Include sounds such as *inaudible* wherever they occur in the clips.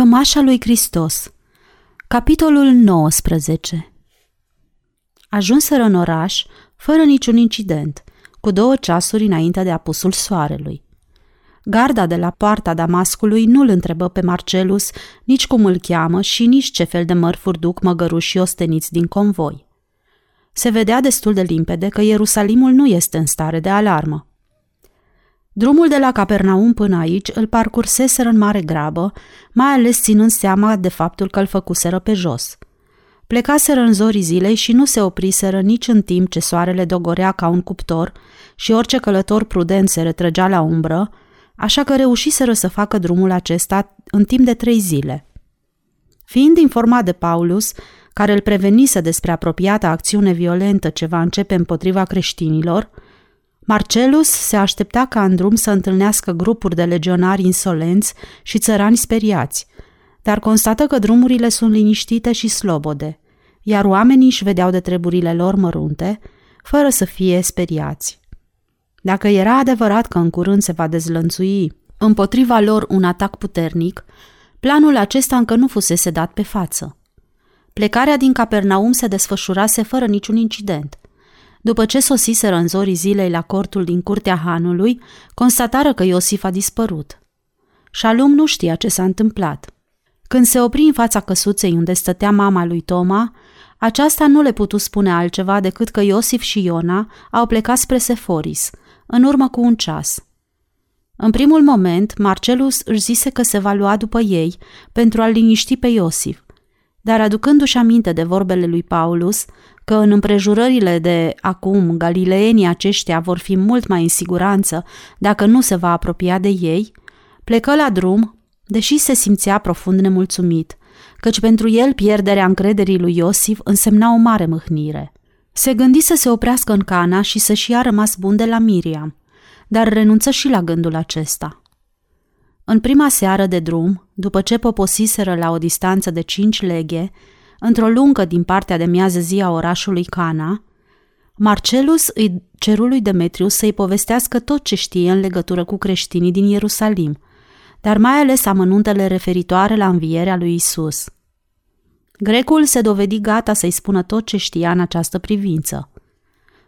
Cămașa lui Hristos Capitolul 19 Ajunseră în oraș fără niciun incident, cu două ceasuri înainte de apusul soarelui. Garda de la poarta Damascului nu-l întrebă pe Marcelus nici cum îl cheamă și nici ce fel de mărfuri duc măgăruși osteniți din convoi. Se vedea destul de limpede că Ierusalimul nu este în stare de alarmă. Drumul de la Capernaum până aici îl parcurseseră în mare grabă, mai ales ținând seama de faptul că îl făcuseră pe jos. Plecaseră în zorii zilei și nu se opriseră nici în timp ce soarele dogorea ca un cuptor și orice călător prudent se retrăgea la umbră, așa că reușiseră să facă drumul acesta în timp de trei zile. Fiind informat de Paulus, care îl prevenise despre apropiata acțiune violentă ce va începe împotriva creștinilor, Marcelus se aștepta ca în drum să întâlnească grupuri de legionari insolenți și țărani speriați, dar constată că drumurile sunt liniștite și slobode, iar oamenii își vedeau de treburile lor mărunte, fără să fie speriați. Dacă era adevărat că în curând se va dezlănțui împotriva lor un atac puternic, planul acesta încă nu fusese dat pe față. Plecarea din Capernaum se desfășurase fără niciun incident. După ce sosiseră în zorii zilei la cortul din curtea hanului, constatară că Iosif a dispărut. Șalum nu știa ce s-a întâmplat. Când se opri în fața căsuței unde stătea mama lui Toma, aceasta nu le putu spune altceva decât că Iosif și Iona au plecat spre Seforis, în urmă cu un ceas. În primul moment, Marcelus își zise că se va lua după ei pentru a-l liniști pe Iosif, dar aducându-și aminte de vorbele lui Paulus, că în împrejurările de acum galileenii aceștia vor fi mult mai în siguranță dacă nu se va apropia de ei, plecă la drum, deși se simțea profund nemulțumit, căci pentru el pierderea încrederii lui Iosif însemna o mare mâhnire. Se gândi să se oprească în Cana și să-și ia rămas bun de la Miriam, dar renunță și la gândul acesta. În prima seară de drum, după ce poposiseră la o distanță de cinci leghe, într-o lungă din partea de miază zi a orașului Cana, Marcelus îi ceru lui Demetrius să-i povestească tot ce știe în legătură cu creștinii din Ierusalim, dar mai ales amănuntele referitoare la învierea lui Isus. Grecul se dovedi gata să-i spună tot ce știa în această privință.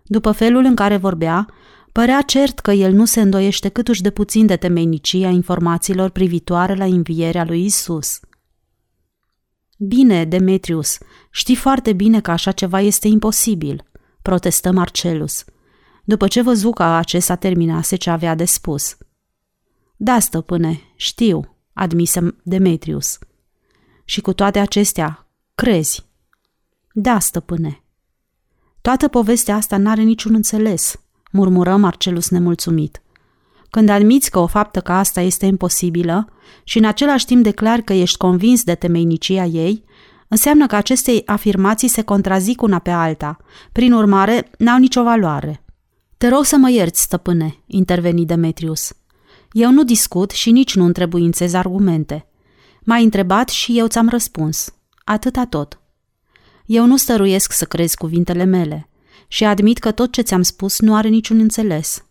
După felul în care vorbea, părea cert că el nu se îndoiește câtuși de puțin de temeinicia informațiilor privitoare la învierea lui Isus. Bine, Demetrius, știi foarte bine că așa ceva este imposibil, protestă Marcelus, după ce văzu că acesta terminase ce avea de spus. Da, stăpâne, știu, admise Demetrius. Și cu toate acestea, crezi? Da, stăpâne. Toată povestea asta n-are niciun înțeles, murmură Marcelus nemulțumit. Când admiți că o faptă ca asta este imposibilă și în același timp declari că ești convins de temeinicia ei, înseamnă că aceste afirmații se contrazic una pe alta. Prin urmare, n-au nicio valoare. Te rog să mă ierți, stăpâne, interveni Demetrius. Eu nu discut și nici nu întrebuințez argumente. M-ai întrebat și eu ți-am răspuns. Atâta tot. Eu nu stăruiesc să crezi cuvintele mele și admit că tot ce ți-am spus nu are niciun înțeles.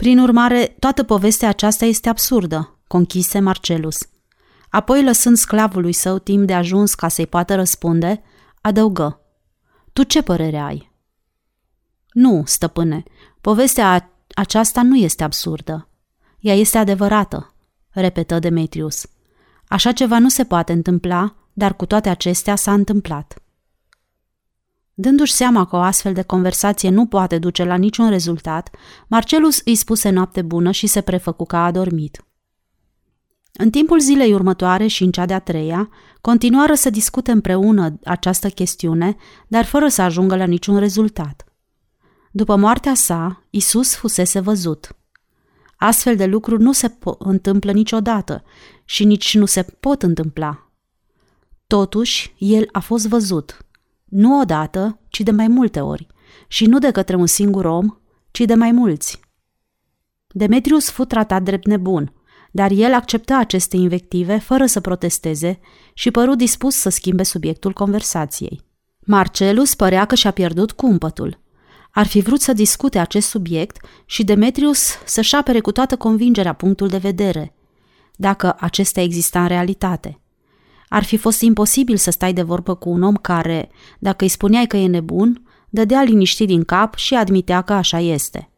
Prin urmare, toată povestea aceasta este absurdă, conchise Marcelus. Apoi, lăsând sclavului său timp de ajuns ca să-i poată răspunde, adăugă. Tu ce părere ai? Nu, stăpâne, povestea aceasta nu este absurdă. Ea este adevărată, repetă Demetrius. Așa ceva nu se poate întâmpla, dar cu toate acestea s-a întâmplat. Dându-și seama că o astfel de conversație nu poate duce la niciun rezultat, Marcelus îi spuse noapte bună și se prefăcu că a adormit. În timpul zilei următoare și în cea de-a treia, continuară să discute împreună această chestiune, dar fără să ajungă la niciun rezultat. După moartea sa, Isus fusese văzut. Astfel de lucruri nu se po- întâmplă niciodată și nici nu se pot întâmpla. Totuși, el a fost văzut, nu odată, ci de mai multe ori, și nu de către un singur om, ci de mai mulți. Demetrius fu tratat drept nebun, dar el acceptă aceste invective fără să protesteze și păru dispus să schimbe subiectul conversației. Marcelus părea că și-a pierdut cumpătul. Ar fi vrut să discute acest subiect și Demetrius să-și apere cu toată convingerea punctul de vedere. dacă acestea exista în realitate. Ar fi fost imposibil să stai de vorbă cu un om care, dacă îi spuneai că e nebun, dădea liniștit din cap și admitea că așa este.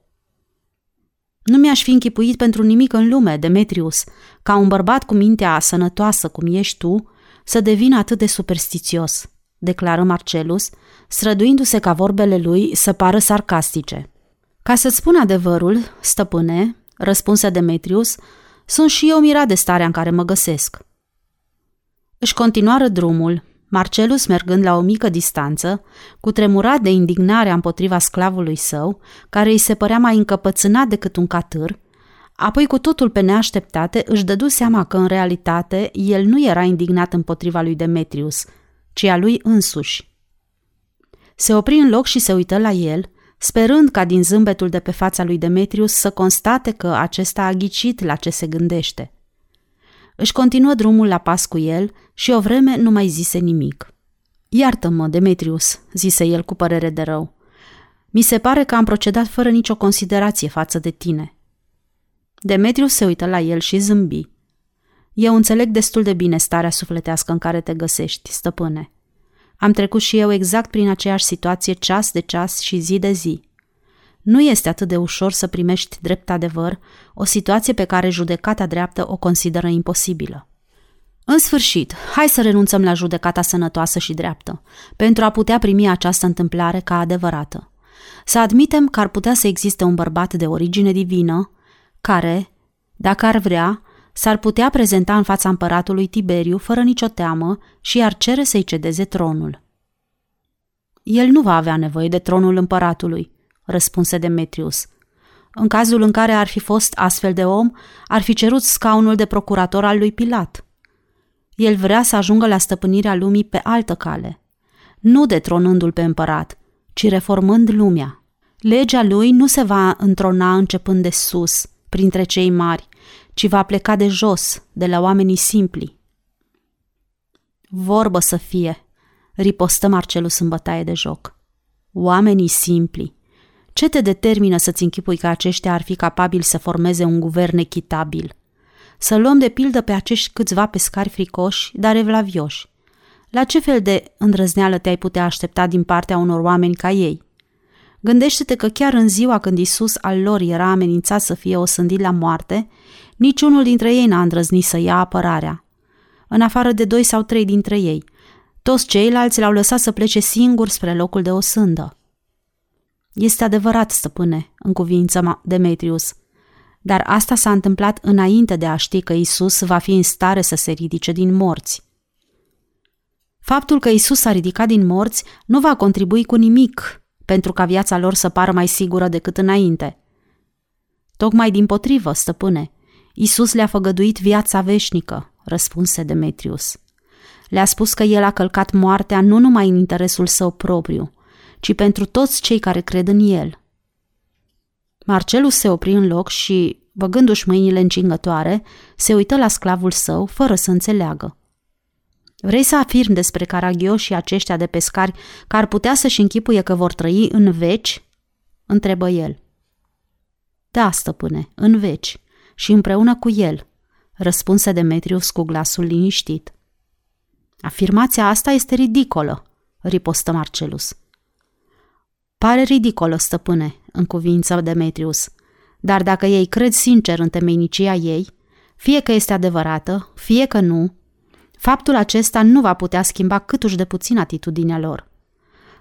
Nu mi-aș fi închipuit pentru nimic în lume, Demetrius, ca un bărbat cu mintea sănătoasă cum ești tu, să devină atât de superstițios, declară Marcelus, străduindu-se ca vorbele lui să pară sarcastice. Ca să-ți spun adevărul, stăpâne, răspunse Demetrius, sunt și eu mirat de starea în care mă găsesc. Își continuară drumul, Marcelus mergând la o mică distanță, cu tremurat de indignare împotriva sclavului său, care îi se părea mai încăpățânat decât un catâr, apoi cu totul pe neașteptate își dădu seama că în realitate el nu era indignat împotriva lui Demetrius, ci a lui însuși. Se opri în loc și se uită la el, sperând ca din zâmbetul de pe fața lui Demetrius să constate că acesta a ghicit la ce se gândește. Își continuă drumul la pas cu el și o vreme nu mai zise nimic. Iartă-mă, Demetrius, zise el cu părere de rău. Mi se pare că am procedat fără nicio considerație față de tine. Demetrius se uită la el și zâmbi. Eu înțeleg destul de bine starea sufletească în care te găsești, stăpâne. Am trecut și eu exact prin aceeași situație ceas de ceas și zi de zi. Nu este atât de ușor să primești drept adevăr o situație pe care judecata dreaptă o consideră imposibilă. În sfârșit, hai să renunțăm la judecata sănătoasă și dreaptă, pentru a putea primi această întâmplare ca adevărată. Să admitem că ar putea să existe un bărbat de origine divină, care, dacă ar vrea, s-ar putea prezenta în fața împăratului Tiberiu fără nicio teamă și ar cere să-i cedeze tronul. El nu va avea nevoie de tronul împăratului, răspunse Demetrius. În cazul în care ar fi fost astfel de om, ar fi cerut scaunul de procurator al lui Pilat. El vrea să ajungă la stăpânirea lumii pe altă cale, nu detronându-l pe împărat, ci reformând lumea. Legea lui nu se va întrona începând de sus, printre cei mari, ci va pleca de jos, de la oamenii simpli. Vorbă să fie, ripostă Marcelus în bătaie de joc. Oamenii simpli. Ce te determină să-ți închipui că aceștia ar fi capabili să formeze un guvern echitabil? Să luăm de pildă pe acești câțiva pescari fricoși, dar evlavioși. La ce fel de îndrăzneală te-ai putea aștepta din partea unor oameni ca ei? Gândește-te că chiar în ziua când Isus al lor era amenințat să fie osândit la moarte, niciunul dintre ei n-a îndrăznit să ia apărarea. În afară de doi sau trei dintre ei, toți ceilalți l-au lăsat să plece singur spre locul de osândă. Este adevărat, stăpâne, în cuvință Demetrius, dar asta s-a întâmplat înainte de a ști că Isus va fi în stare să se ridice din morți. Faptul că Isus s-a ridicat din morți nu va contribui cu nimic pentru ca viața lor să pară mai sigură decât înainte. Tocmai din potrivă, stăpâne, Isus le-a făgăduit viața veșnică, răspunse Demetrius. Le-a spus că el a călcat moartea nu numai în interesul său propriu, ci pentru toți cei care cred în el. Marcelus se opri în loc și, băgându-și mâinile încingătoare, se uită la sclavul său fără să înțeleagă. Vrei să afirm despre caragioșii aceștia de pescari că ar putea să-și închipuie că vor trăi în veci? întrebă el. Da, stăpâne, în veci și împreună cu el, răspunse Demetrius cu glasul liniștit. Afirmația asta este ridicolă, ripostă Marcelus. Pare ridicolă, stăpâne, în cuvință Demetrius, dar dacă ei cred sincer în temeinicia ei, fie că este adevărată, fie că nu, faptul acesta nu va putea schimba câtuși de puțin atitudinea lor.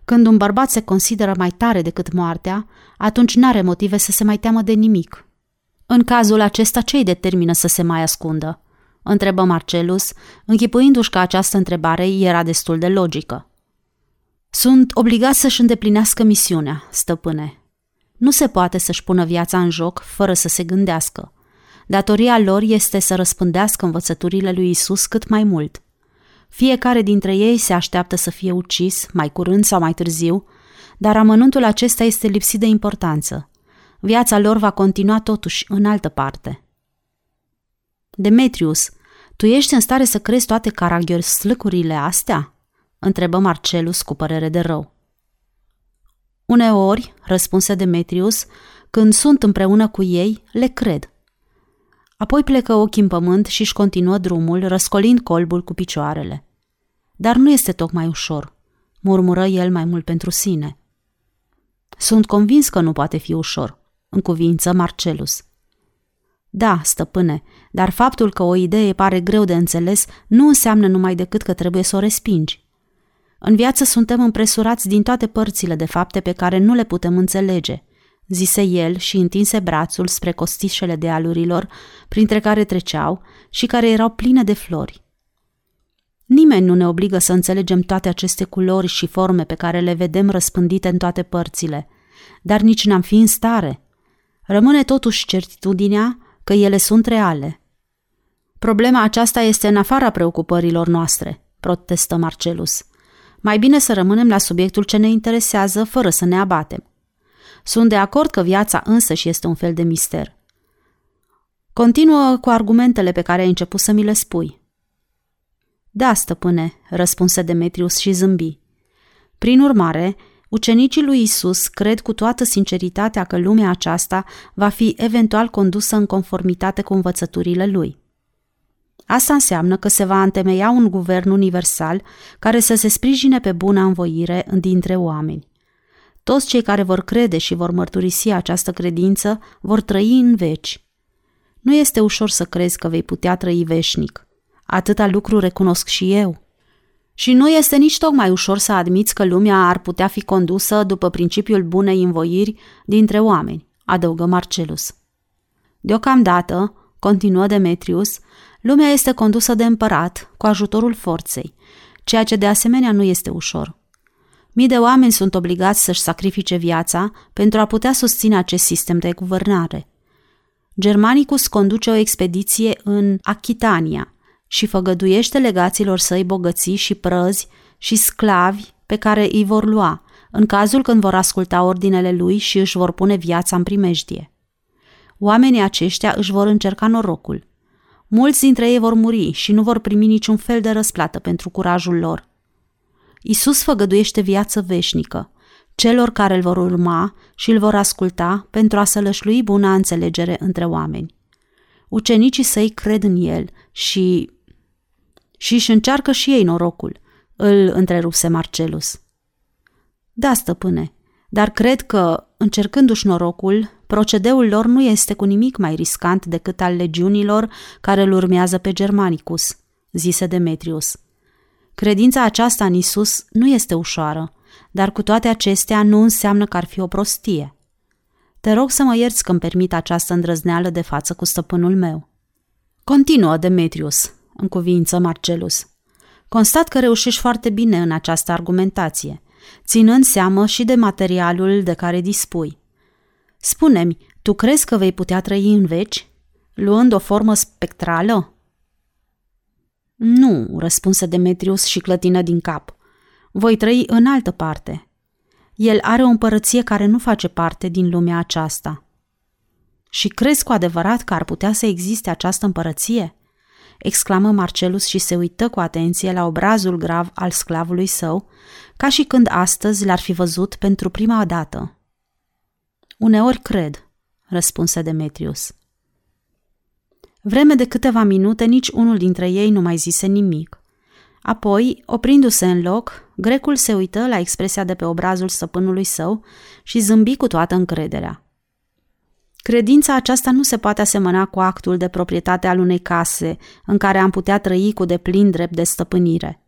Când un bărbat se consideră mai tare decât moartea, atunci n-are motive să se mai teamă de nimic. În cazul acesta, ce îi determină să se mai ascundă? Întrebă Marcelus, închipuindu-și că această întrebare era destul de logică. Sunt obligat să-și îndeplinească misiunea, stăpâne. Nu se poate să-și pună viața în joc fără să se gândească. Datoria lor este să răspândească învățăturile lui Isus cât mai mult. Fiecare dintre ei se așteaptă să fie ucis, mai curând sau mai târziu, dar amănuntul acesta este lipsit de importanță. Viața lor va continua totuși în altă parte. Demetrius, tu ești în stare să crezi toate caragioslăcurile astea? Întrebă Marcelus cu părere de rău. Uneori, răspunse Demetrius, când sunt împreună cu ei, le cred. Apoi plecă ochii în pământ și își continuă drumul, răscolind colbul cu picioarele. Dar nu este tocmai ușor, murmură el mai mult pentru sine. Sunt convins că nu poate fi ușor, în cuvință Marcelus. Da, stăpâne, dar faptul că o idee pare greu de înțeles nu înseamnă numai decât că trebuie să o respingi. În viață suntem împresurați din toate părțile de fapte pe care nu le putem înțelege, zise el și întinse brațul spre costișele de alurilor, printre care treceau și care erau pline de flori. Nimeni nu ne obligă să înțelegem toate aceste culori și forme pe care le vedem răspândite în toate părțile, dar nici n-am fi în stare. Rămâne totuși certitudinea că ele sunt reale. Problema aceasta este în afara preocupărilor noastre, protestă Marcelus. Mai bine să rămânem la subiectul ce ne interesează, fără să ne abatem. Sunt de acord că viața însăși este un fel de mister. Continuă cu argumentele pe care ai început să mi le spui. Da, stăpâne, răspunse Demetrius și zâmbi. Prin urmare, ucenicii lui Isus cred cu toată sinceritatea că lumea aceasta va fi eventual condusă în conformitate cu învățăturile lui. Asta înseamnă că se va întemeia un guvern universal care să se sprijine pe bună învoire dintre oameni. Toți cei care vor crede și vor mărturisi această credință vor trăi în veci. Nu este ușor să crezi că vei putea trăi veșnic. Atâta lucru recunosc și eu. Și nu este nici tocmai ușor să admiți că lumea ar putea fi condusă după principiul bunei învoiri dintre oameni, adăugă Marcelus. Deocamdată, continuă Demetrius, lumea este condusă de împărat cu ajutorul forței, ceea ce de asemenea nu este ușor. Mii de oameni sunt obligați să-și sacrifice viața pentru a putea susține acest sistem de guvernare. Germanicus conduce o expediție în Achitania și făgăduiește legaților săi bogății și prăzi și sclavi pe care îi vor lua, în cazul când vor asculta ordinele lui și își vor pune viața în primejdie. Oamenii aceștia își vor încerca norocul. Mulți dintre ei vor muri și nu vor primi niciun fel de răsplată pentru curajul lor. Isus făgăduiește viață veșnică celor care îl vor urma și îl vor asculta pentru a sălășlui buna înțelegere între oameni. Ucenicii săi cred în el și... și își încearcă și ei norocul, îl întrerupse Marcelus. Da, stăpâne, dar cred că, încercându-și norocul, procedeul lor nu este cu nimic mai riscant decât al legiunilor care îl urmează pe Germanicus, zise Demetrius. Credința aceasta în Isus nu este ușoară, dar cu toate acestea nu înseamnă că ar fi o prostie. Te rog să mă ierți că îmi permit această îndrăzneală de față cu stăpânul meu. Continuă, Demetrius, în cuvință Marcelus. Constat că reușești foarte bine în această argumentație, ținând seamă și de materialul de care dispui. Spune-mi, tu crezi că vei putea trăi în veci, luând o formă spectrală? Nu, răspunse Demetrius și clătină din cap. Voi trăi în altă parte. El are o împărăție care nu face parte din lumea aceasta. Și crezi cu adevărat că ar putea să existe această împărăție? exclamă Marcelus și se uită cu atenție la obrazul grav al sclavului său, ca și când astăzi l-ar fi văzut pentru prima dată. Uneori cred, răspunse Demetrius. Vreme de câteva minute, nici unul dintre ei nu mai zise nimic. Apoi, oprindu-se în loc, grecul se uită la expresia de pe obrazul stăpânului său și zâmbi cu toată încrederea. Credința aceasta nu se poate asemăna cu actul de proprietate al unei case în care am putea trăi cu deplin drept de stăpânire.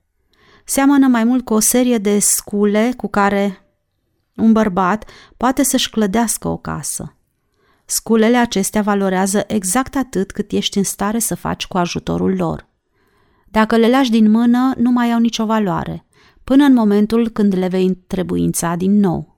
Seamănă mai mult cu o serie de scule cu care un bărbat poate să-și clădească o casă. Sculele acestea valorează exact atât cât ești în stare să faci cu ajutorul lor. Dacă le lași din mână, nu mai au nicio valoare, până în momentul când le vei întrebuința din nou.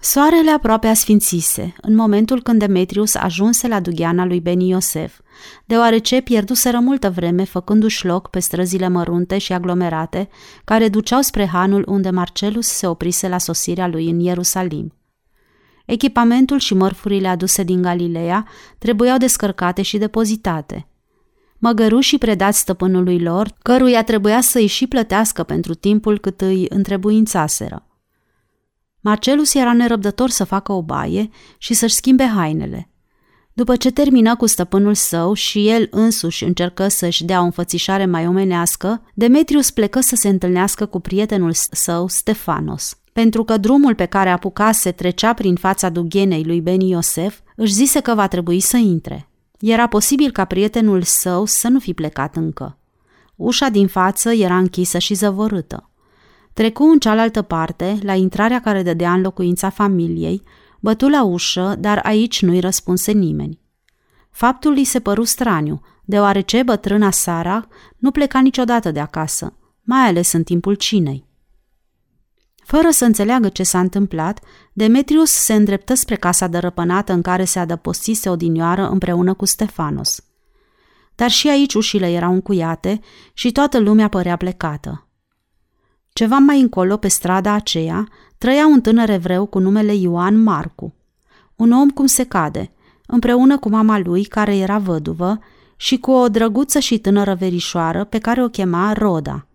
Soarele aproape asfințise, în momentul când Demetrius ajunse la dugheana lui Beni Iosef, deoarece pierduseră multă vreme făcându-și loc pe străzile mărunte și aglomerate care duceau spre hanul unde Marcelus se oprise la sosirea lui în Ierusalim. Echipamentul și mărfurile aduse din Galileea trebuiau descărcate și depozitate. Măgărușii predați stăpânului lor, căruia trebuia să îi și plătească pentru timpul cât îi întrebuințaseră. Marcelus era nerăbdător să facă o baie și să-și schimbe hainele. După ce termină cu stăpânul său și el însuși încercă să-și dea o înfățișare mai omenească, Demetrius plecă să se întâlnească cu prietenul său, Stefanos. Pentru că drumul pe care apucase trecea prin fața dughenei lui Beni Iosef, își zise că va trebui să intre. Era posibil ca prietenul său să nu fi plecat încă. Ușa din față era închisă și zăvorâtă. Trecu în cealaltă parte, la intrarea care dădea în locuința familiei, bătu la ușă, dar aici nu-i răspunse nimeni. Faptul îi se păru straniu, deoarece bătrâna Sara nu pleca niciodată de acasă, mai ales în timpul cinei. Fără să înțeleagă ce s-a întâmplat, Demetrius se îndreptă spre casa dărăpânată în care se adăpostise odinioară împreună cu Stefanos. Dar și aici ușile erau încuiate și toată lumea părea plecată. Ceva mai încolo, pe strada aceea, trăia un tânăr evreu cu numele Ioan Marcu. Un om cum se cade, împreună cu mama lui, care era văduvă, și cu o drăguță și tânără verișoară pe care o chema Roda.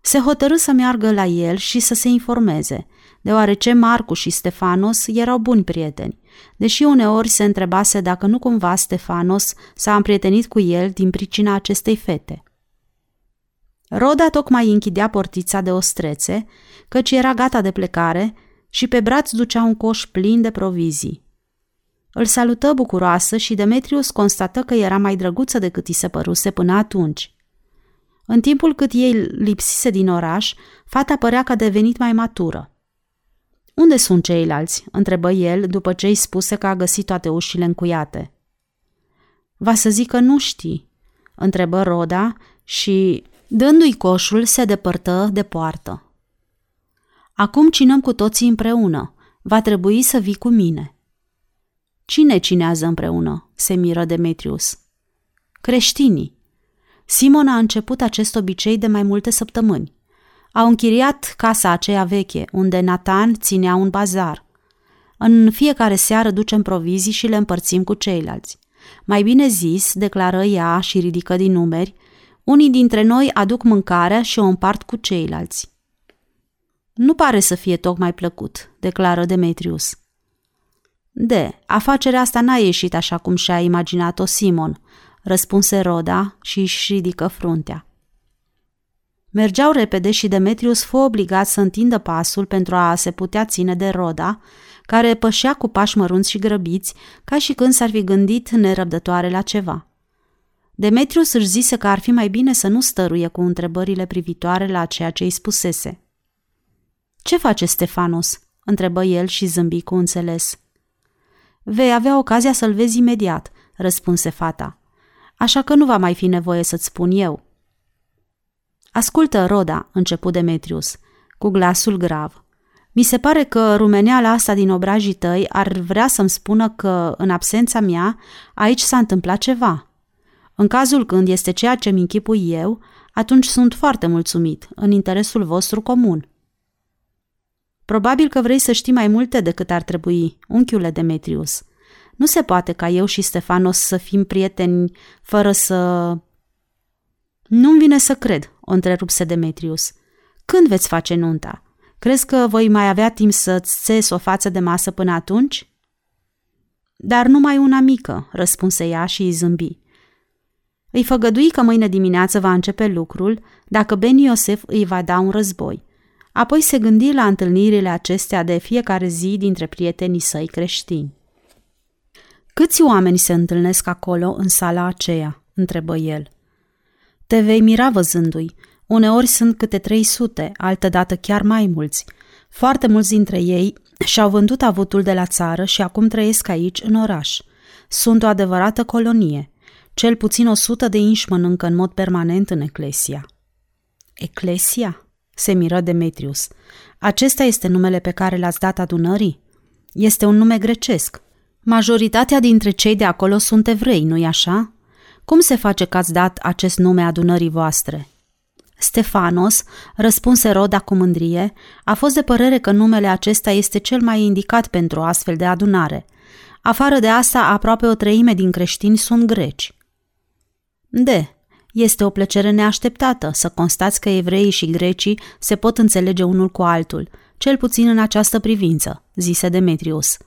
Se hotărâ să meargă la el și să se informeze, deoarece Marcu și Stefanos erau buni prieteni, deși uneori se întrebase dacă nu cumva Stefanos s-a împrietenit cu el din pricina acestei fete. Roda tocmai închidea portița de ostrețe, căci era gata de plecare și pe braț ducea un coș plin de provizii. Îl salută bucuroasă și Demetrius constată că era mai drăguță decât i se păruse până atunci. În timpul cât ei lipsise din oraș, fata părea că a devenit mai matură. Unde sunt ceilalți?" întrebă el după ce îi spuse că a găsit toate ușile încuiate. Va să zic că nu știi?" întrebă Roda și, dându-i coșul, se depărtă de poartă. Acum cinăm cu toții împreună. Va trebui să vii cu mine." Cine cinează împreună?" se miră Demetrius. Creștinii. Simon a început acest obicei de mai multe săptămâni. Au închiriat casa aceea veche, unde Nathan ținea un bazar. În fiecare seară ducem provizii și le împărțim cu ceilalți. Mai bine zis, declară ea și ridică din numeri, unii dintre noi aduc mâncarea și o împart cu ceilalți. Nu pare să fie tocmai plăcut, declară Demetrius. De, afacerea asta n-a ieșit așa cum și-a imaginat-o Simon, răspunse Roda și își ridică fruntea. Mergeau repede și Demetrius fu obligat să întindă pasul pentru a se putea ține de Roda, care pășea cu pași mărunți și grăbiți, ca și când s-ar fi gândit nerăbdătoare la ceva. Demetrius își zise că ar fi mai bine să nu stăruie cu întrebările privitoare la ceea ce îi spusese. Ce face Stefanos?" întrebă el și zâmbi cu înțeles. Vei avea ocazia să-l vezi imediat," răspunse fata așa că nu va mai fi nevoie să-ți spun eu. Ascultă, Roda, început Demetrius, cu glasul grav. Mi se pare că rumeneala asta din obrajii tăi ar vrea să-mi spună că, în absența mea, aici s-a întâmplat ceva. În cazul când este ceea ce mi închipui eu, atunci sunt foarte mulțumit, în interesul vostru comun. Probabil că vrei să știi mai multe decât ar trebui, unchiule Demetrius – nu se poate ca eu și Stefanos să fim prieteni fără să... Nu-mi vine să cred, o întrerupse Demetrius. Când veți face nunta? Crezi că voi mai avea timp să-ți țes o față de masă până atunci? Dar numai una mică, răspunse ea și îi zâmbi. Îi făgădui că mâine dimineață va începe lucrul dacă Ben Iosef îi va da un război. Apoi se gândi la întâlnirile acestea de fiecare zi dintre prietenii săi creștini. Câți oameni se întâlnesc acolo, în sala aceea?" întrebă el. Te vei mira văzându-i. Uneori sunt câte 300, altădată chiar mai mulți. Foarte mulți dintre ei și-au vândut avutul de la țară și acum trăiesc aici, în oraș. Sunt o adevărată colonie. Cel puțin o sută de inși mănâncă în mod permanent în Eclesia. Eclesia? se miră Demetrius. Acesta este numele pe care l-ați dat adunării? Este un nume grecesc. Majoritatea dintre cei de acolo sunt evrei, nu-i așa? Cum se face că ați dat acest nume adunării voastre? Stefanos, răspunse Roda cu mândrie, a fost de părere că numele acesta este cel mai indicat pentru o astfel de adunare. Afară de asta, aproape o treime din creștini sunt greci. De, este o plăcere neașteptată să constați că evreii și grecii se pot înțelege unul cu altul, cel puțin în această privință, zise Demetrius –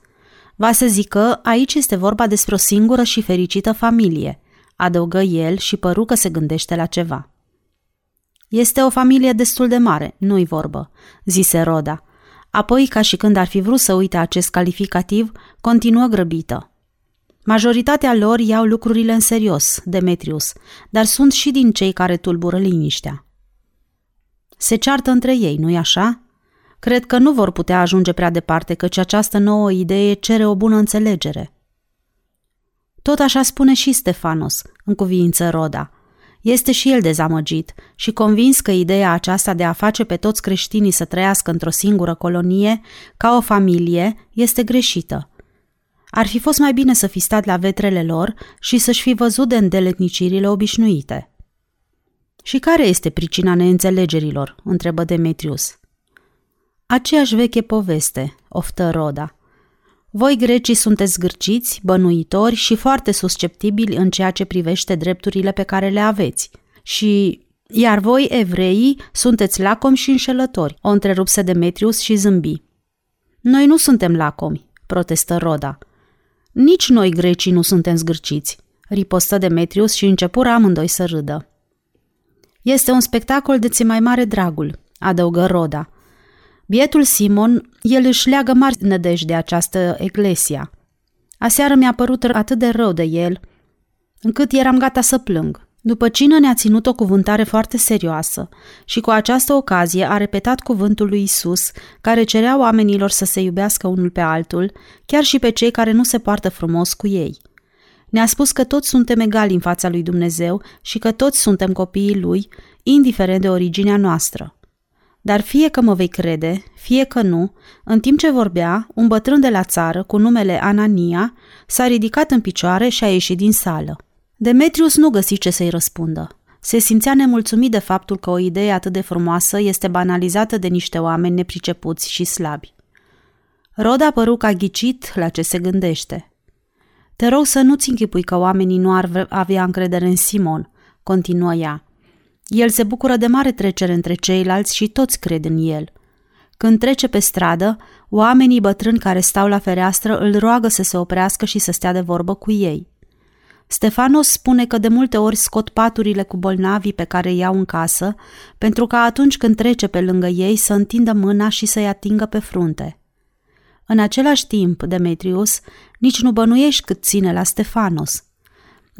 Va să zic că aici este vorba despre o singură și fericită familie, adăugă el și păru că se gândește la ceva. Este o familie destul de mare, nu-i vorbă, zise Roda. Apoi, ca și când ar fi vrut să uite acest calificativ, continuă grăbită. Majoritatea lor iau lucrurile în serios, Demetrius, dar sunt și din cei care tulbură liniștea. Se ceartă între ei, nu-i așa? Cred că nu vor putea ajunge prea departe, căci această nouă idee cere o bună înțelegere. Tot așa spune și Stefanos, în cuvință Roda. Este și el dezamăgit și convins că ideea aceasta de a face pe toți creștinii să trăiască într-o singură colonie, ca o familie, este greșită. Ar fi fost mai bine să fi stat la vetrele lor și să-și fi văzut de îndeletnicirile obișnuite. Și care este pricina neînțelegerilor? întrebă Demetrius. Aceeași veche poveste, oftă Roda. Voi grecii sunteți zgârciți, bănuitori și foarte susceptibili în ceea ce privește drepturile pe care le aveți. Și iar voi, evreii, sunteți lacomi și înșelători, o întrerupse Demetrius și zâmbi. Noi nu suntem lacomi, protestă Roda. Nici noi grecii nu suntem zgârciți, ripostă Demetrius și începură amândoi să râdă. Este un spectacol de ți mai mare dragul, adăugă Roda. Bietul Simon, el își leagă mari nădejde de această eclesia. Aseară mi-a părut atât de rău de el, încât eram gata să plâng. După cină ne-a ținut o cuvântare foarte serioasă și cu această ocazie a repetat cuvântul lui Isus, care cerea oamenilor să se iubească unul pe altul, chiar și pe cei care nu se poartă frumos cu ei. Ne-a spus că toți suntem egali în fața lui Dumnezeu și că toți suntem copiii lui, indiferent de originea noastră. Dar fie că mă vei crede, fie că nu, în timp ce vorbea, un bătrân de la țară, cu numele Anania, s-a ridicat în picioare și a ieșit din sală. Demetrius nu găsi ce să-i răspundă. Se simțea nemulțumit de faptul că o idee atât de frumoasă este banalizată de niște oameni nepricepuți și slabi. Roda păru ca ghicit la ce se gândește. Te rog să nu-ți închipui că oamenii nu ar avea încredere în Simon, continuă ea. El se bucură de mare trecere între ceilalți și toți cred în el. Când trece pe stradă, oamenii bătrâni care stau la fereastră îl roagă să se oprească și să stea de vorbă cu ei. Stefanos spune că de multe ori scot paturile cu bolnavii pe care îi iau în casă, pentru că atunci când trece pe lângă ei să întindă mâna și să-i atingă pe frunte. În același timp, Demetrius, nici nu bănuiești cât ține la Stefanos –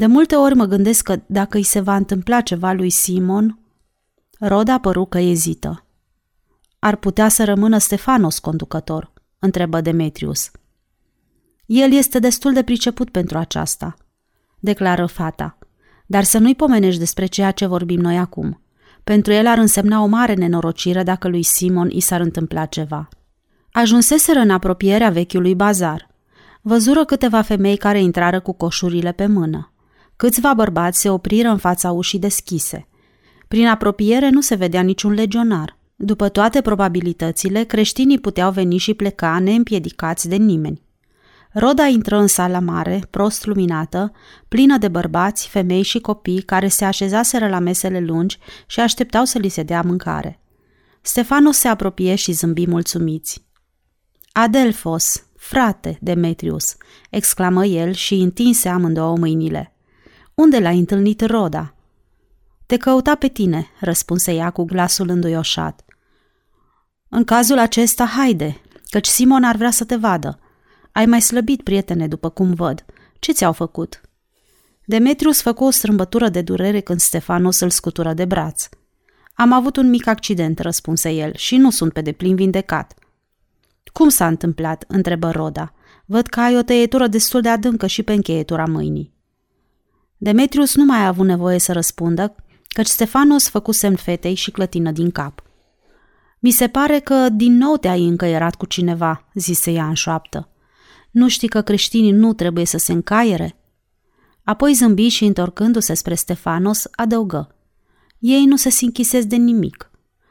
de multe ori mă gândesc că dacă îi se va întâmpla ceva lui Simon, Roda păru că ezită. Ar putea să rămână Stefanos conducător, întrebă Demetrius. El este destul de priceput pentru aceasta, declară fata, dar să nu-i pomenești despre ceea ce vorbim noi acum. Pentru el ar însemna o mare nenorocire dacă lui Simon i s-ar întâmpla ceva. Ajunseseră în apropierea vechiului bazar. Văzură câteva femei care intrară cu coșurile pe mână. Câțiva bărbați se opriră în fața ușii deschise. Prin apropiere nu se vedea niciun legionar. După toate probabilitățile, creștinii puteau veni și pleca neîmpiedicați de nimeni. Roda intră în sala mare, prost luminată, plină de bărbați, femei și copii care se așezaseră la mesele lungi și așteptau să li se dea mâncare. Stefanos se apropie și zâmbi mulțumiți. Adelfos, frate, Demetrius, exclamă el și întinse amândouă mâinile. Unde l-ai întâlnit Roda?" Te căuta pe tine," răspunse ea cu glasul înduioșat. În cazul acesta, haide, căci Simon ar vrea să te vadă. Ai mai slăbit, prietene, după cum văd. Ce ți-au făcut?" Demetrius făcu o strâmbătură de durere când Stefanos îl scutură de braț. Am avut un mic accident, răspunse el, și nu sunt pe deplin vindecat. Cum s-a întâmplat?" întrebă Roda. Văd că ai o tăietură destul de adâncă și pe încheietura mâinii. Demetrius nu mai a avut nevoie să răspundă, căci Stefanos făcu semn fetei și clătină din cap. Mi se pare că din nou te-ai încăierat cu cineva, zise ea în șoaptă. Nu știi că creștinii nu trebuie să se încaiere? Apoi zâmbi și, întorcându-se spre Stefanos, adăugă. Ei nu se sinchisesc de nimic.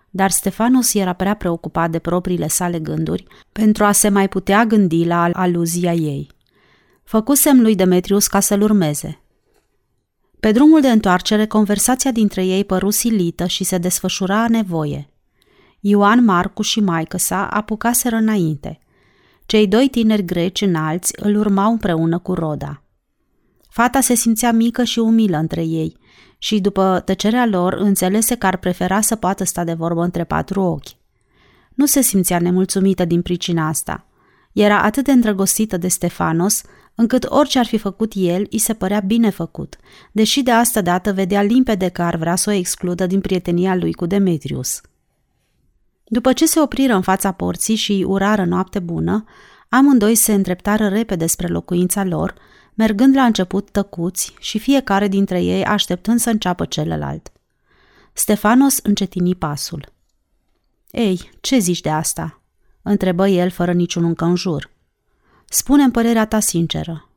Dar Stefanos era prea preocupat de propriile sale gânduri pentru a se mai putea gândi la aluzia ei. Făcusem lui Demetrius ca să-l urmeze, pe drumul de întoarcere, conversația dintre ei păru silită și se desfășura a nevoie. Ioan, Marcu și maică sa apucaseră înainte. Cei doi tineri greci înalți îl urmau împreună cu Roda. Fata se simțea mică și umilă între ei și, după tăcerea lor, înțelese că ar prefera să poată sta de vorbă între patru ochi. Nu se simțea nemulțumită din pricina asta. Era atât de îndrăgostită de Stefanos, încât orice ar fi făcut el, îi se părea bine făcut, deși de asta dată vedea limpede că ar vrea să o excludă din prietenia lui cu Demetrius. După ce se opriră în fața porții și îi urară noapte bună, amândoi se îndreptară repede spre locuința lor, mergând la început tăcuți și fiecare dintre ei așteptând să înceapă celălalt. Stefanos încetini pasul. Ei, ce zici de asta?" întrebă el fără niciun încănjur. Spune-mi părerea ta sinceră.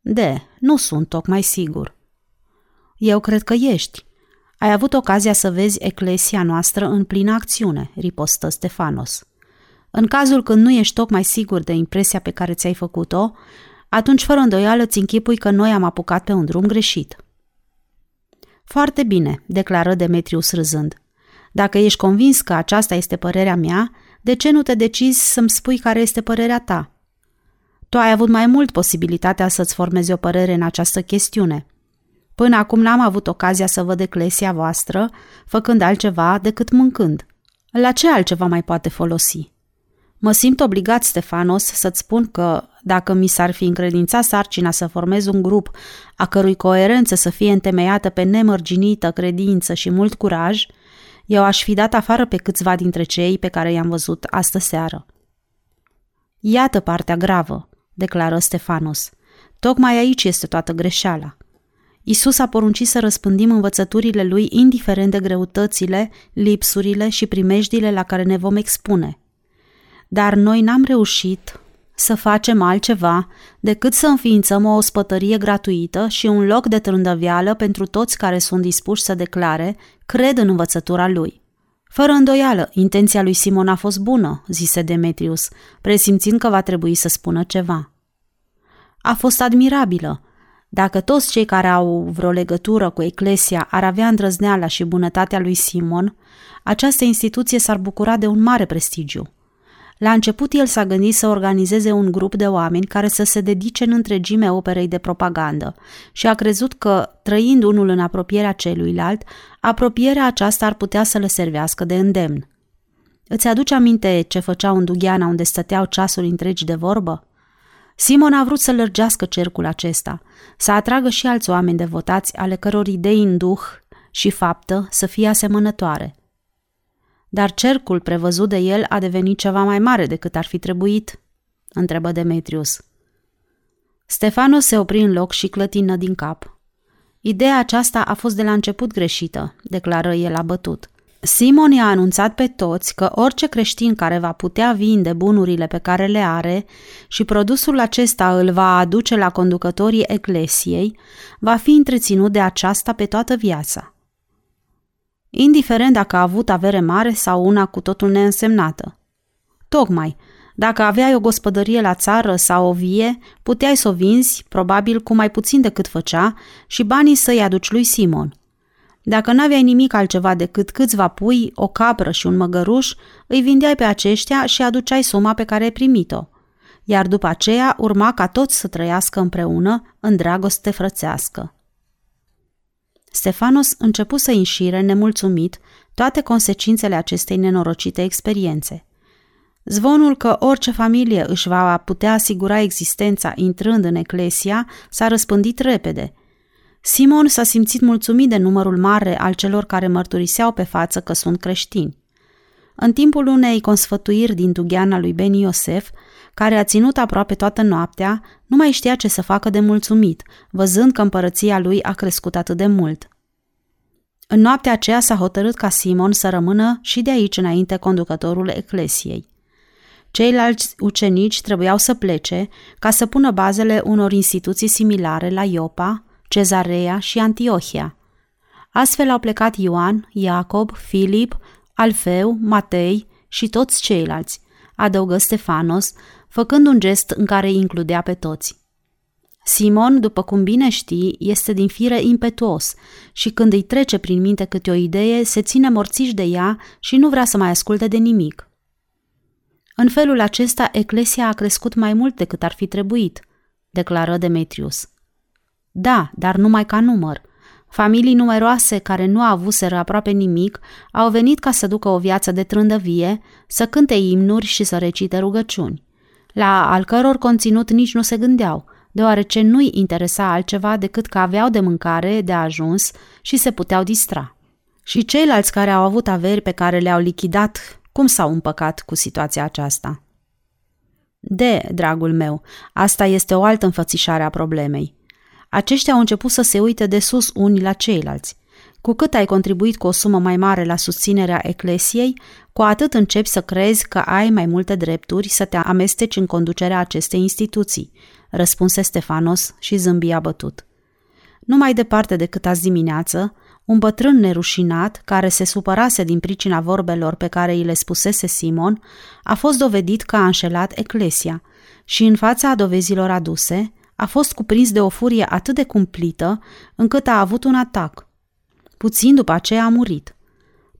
De, nu sunt tocmai sigur. Eu cred că ești. Ai avut ocazia să vezi eclesia noastră în plină acțiune, ripostă Stefanos. În cazul când nu ești tocmai sigur de impresia pe care ți-ai făcut-o, atunci fără îndoială ți închipui că noi am apucat pe un drum greșit. Foarte bine, declară Demetrius râzând. Dacă ești convins că aceasta este părerea mea, de ce nu te decizi să-mi spui care este părerea ta? Tu ai avut mai mult posibilitatea să-ți formezi o părere în această chestiune. Până acum n-am avut ocazia să văd eclesia voastră făcând altceva decât mâncând. La ce altceva mai poate folosi? Mă simt obligat, Stefanos, să-ți spun că, dacă mi s-ar fi încredințat sarcina să formez un grup a cărui coerență să fie întemeiată pe nemărginită credință și mult curaj, eu aș fi dat afară pe câțiva dintre cei pe care i-am văzut astă seară. Iată partea gravă, declară Stefanos. Tocmai aici este toată greșeala. Isus a poruncit să răspândim învățăturile lui indiferent de greutățile, lipsurile și primejdile la care ne vom expune. Dar noi n-am reușit să facem altceva decât să înființăm o ospătărie gratuită și un loc de trândăvială pentru toți care sunt dispuși să declare cred în învățătura lui. Fără îndoială, intenția lui Simon a fost bună, zise Demetrius, presimțind că va trebui să spună ceva. A fost admirabilă. Dacă toți cei care au vreo legătură cu Eclesia ar avea îndrăzneala și bunătatea lui Simon, această instituție s-ar bucura de un mare prestigiu. La început el s-a gândit să organizeze un grup de oameni care să se dedice în întregime operei de propagandă și a crezut că, trăind unul în apropierea celuilalt, apropierea aceasta ar putea să le servească de îndemn. Îți aduce aminte ce făceau în Dugheana unde stăteau ceasuri întregi de vorbă? Simon a vrut să lărgească cercul acesta, să atragă și alți oameni devotați ale căror idei în duh și faptă să fie asemănătoare. Dar cercul prevăzut de el a devenit ceva mai mare decât ar fi trebuit? întrebă Demetrius. Stefano se opri în loc și clătină din cap. Ideea aceasta a fost de la început greșită, declară el abătut. Simon i-a anunțat pe toți că orice creștin care va putea vinde bunurile pe care le are și produsul acesta îl va aduce la conducătorii eclesiei, va fi întreținut de aceasta pe toată viața indiferent dacă a avut avere mare sau una cu totul neînsemnată. Tocmai, dacă aveai o gospodărie la țară sau o vie, puteai să o vinzi, probabil cu mai puțin decât făcea, și banii să-i aduci lui Simon. Dacă n-aveai nimic altceva decât câțiva pui, o capră și un măgăruș, îi vindeai pe aceștia și aduceai suma pe care ai primit-o. Iar după aceea urma ca toți să trăiască împreună în dragoste frățească. Stefanos începu să înșire, nemulțumit, toate consecințele acestei nenorocite experiențe. Zvonul că orice familie își va putea asigura existența intrând în eclesia s-a răspândit repede. Simon s-a simțit mulțumit de numărul mare al celor care mărturiseau pe față că sunt creștini. În timpul unei consfătuiri din dugheana lui Ben Iosef, care a ținut aproape toată noaptea, nu mai știa ce să facă de mulțumit, văzând că împărăția lui a crescut atât de mult. În noaptea aceea s-a hotărât ca Simon să rămână și de aici înainte conducătorul eclesiei. Ceilalți ucenici trebuiau să plece ca să pună bazele unor instituții similare la Iopa, Cezarea și Antiohia. Astfel au plecat Ioan, Iacob, Filip, Alfeu, Matei și toți ceilalți, adăugă Stefanos, făcând un gest în care îi includea pe toți. Simon, după cum bine știi, este din fire impetuos și când îi trece prin minte câte o idee, se ține morțiș de ea și nu vrea să mai asculte de nimic. În felul acesta, Eclesia a crescut mai mult decât ar fi trebuit, declară Demetrius. Da, dar numai ca număr. Familii numeroase care nu au avuseră aproape nimic au venit ca să ducă o viață de trândăvie, să cânte imnuri și să recite rugăciuni, la al căror conținut nici nu se gândeau, deoarece nu-i interesa altceva decât că aveau de mâncare de ajuns și se puteau distra. Și ceilalți care au avut averi pe care le-au lichidat, cum s-au împăcat cu situația aceasta? De, dragul meu, asta este o altă înfățișare a problemei. Aceștia au început să se uite de sus unii la ceilalți. Cu cât ai contribuit cu o sumă mai mare la susținerea eclesiei, cu atât începi să crezi că ai mai multe drepturi să te amesteci în conducerea acestei instituții, răspunse Stefanos și zâmbi abătut. Nu mai departe decât azi dimineață, un bătrân nerușinat, care se supărase din pricina vorbelor pe care îi le spusese Simon, a fost dovedit că a înșelat eclesia și în fața dovezilor aduse, a fost cuprins de o furie atât de cumplită încât a avut un atac. Puțin după aceea a murit.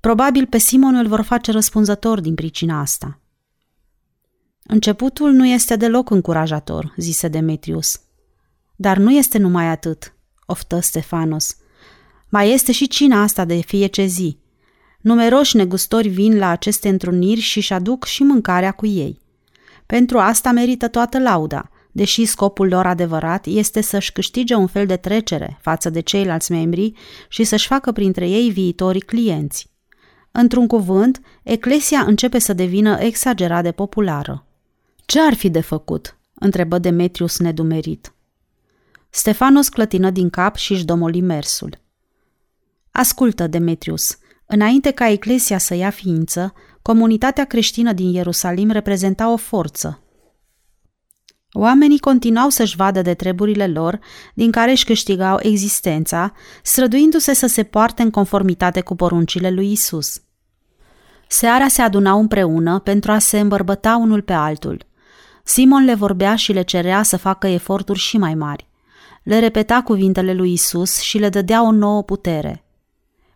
Probabil pe Simon îl vor face răspunzător din pricina asta. Începutul nu este deloc încurajator, zise Demetrius. Dar nu este numai atât, oftă Stefanos. Mai este și cina asta de fiece zi. Numeroși negustori vin la aceste întruniri și își aduc și mâncarea cu ei. Pentru asta merită toată lauda, deși scopul lor adevărat este să-și câștige un fel de trecere față de ceilalți membri și să-și facă printre ei viitorii clienți. Într-un cuvânt, Eclesia începe să devină exagerat de populară. Ce ar fi de făcut?" întrebă Demetrius nedumerit. Stefanos clătină din cap și își domoli mersul. Ascultă, Demetrius, înainte ca Eclesia să ia ființă, comunitatea creștină din Ierusalim reprezenta o forță, Oamenii continuau să-și vadă de treburile lor, din care își câștigau existența, străduindu-se să se poarte în conformitate cu poruncile lui Isus. Seara se adunau împreună pentru a se îmbărbăta unul pe altul. Simon le vorbea și le cerea să facă eforturi și mai mari. Le repeta cuvintele lui Isus și le dădea o nouă putere.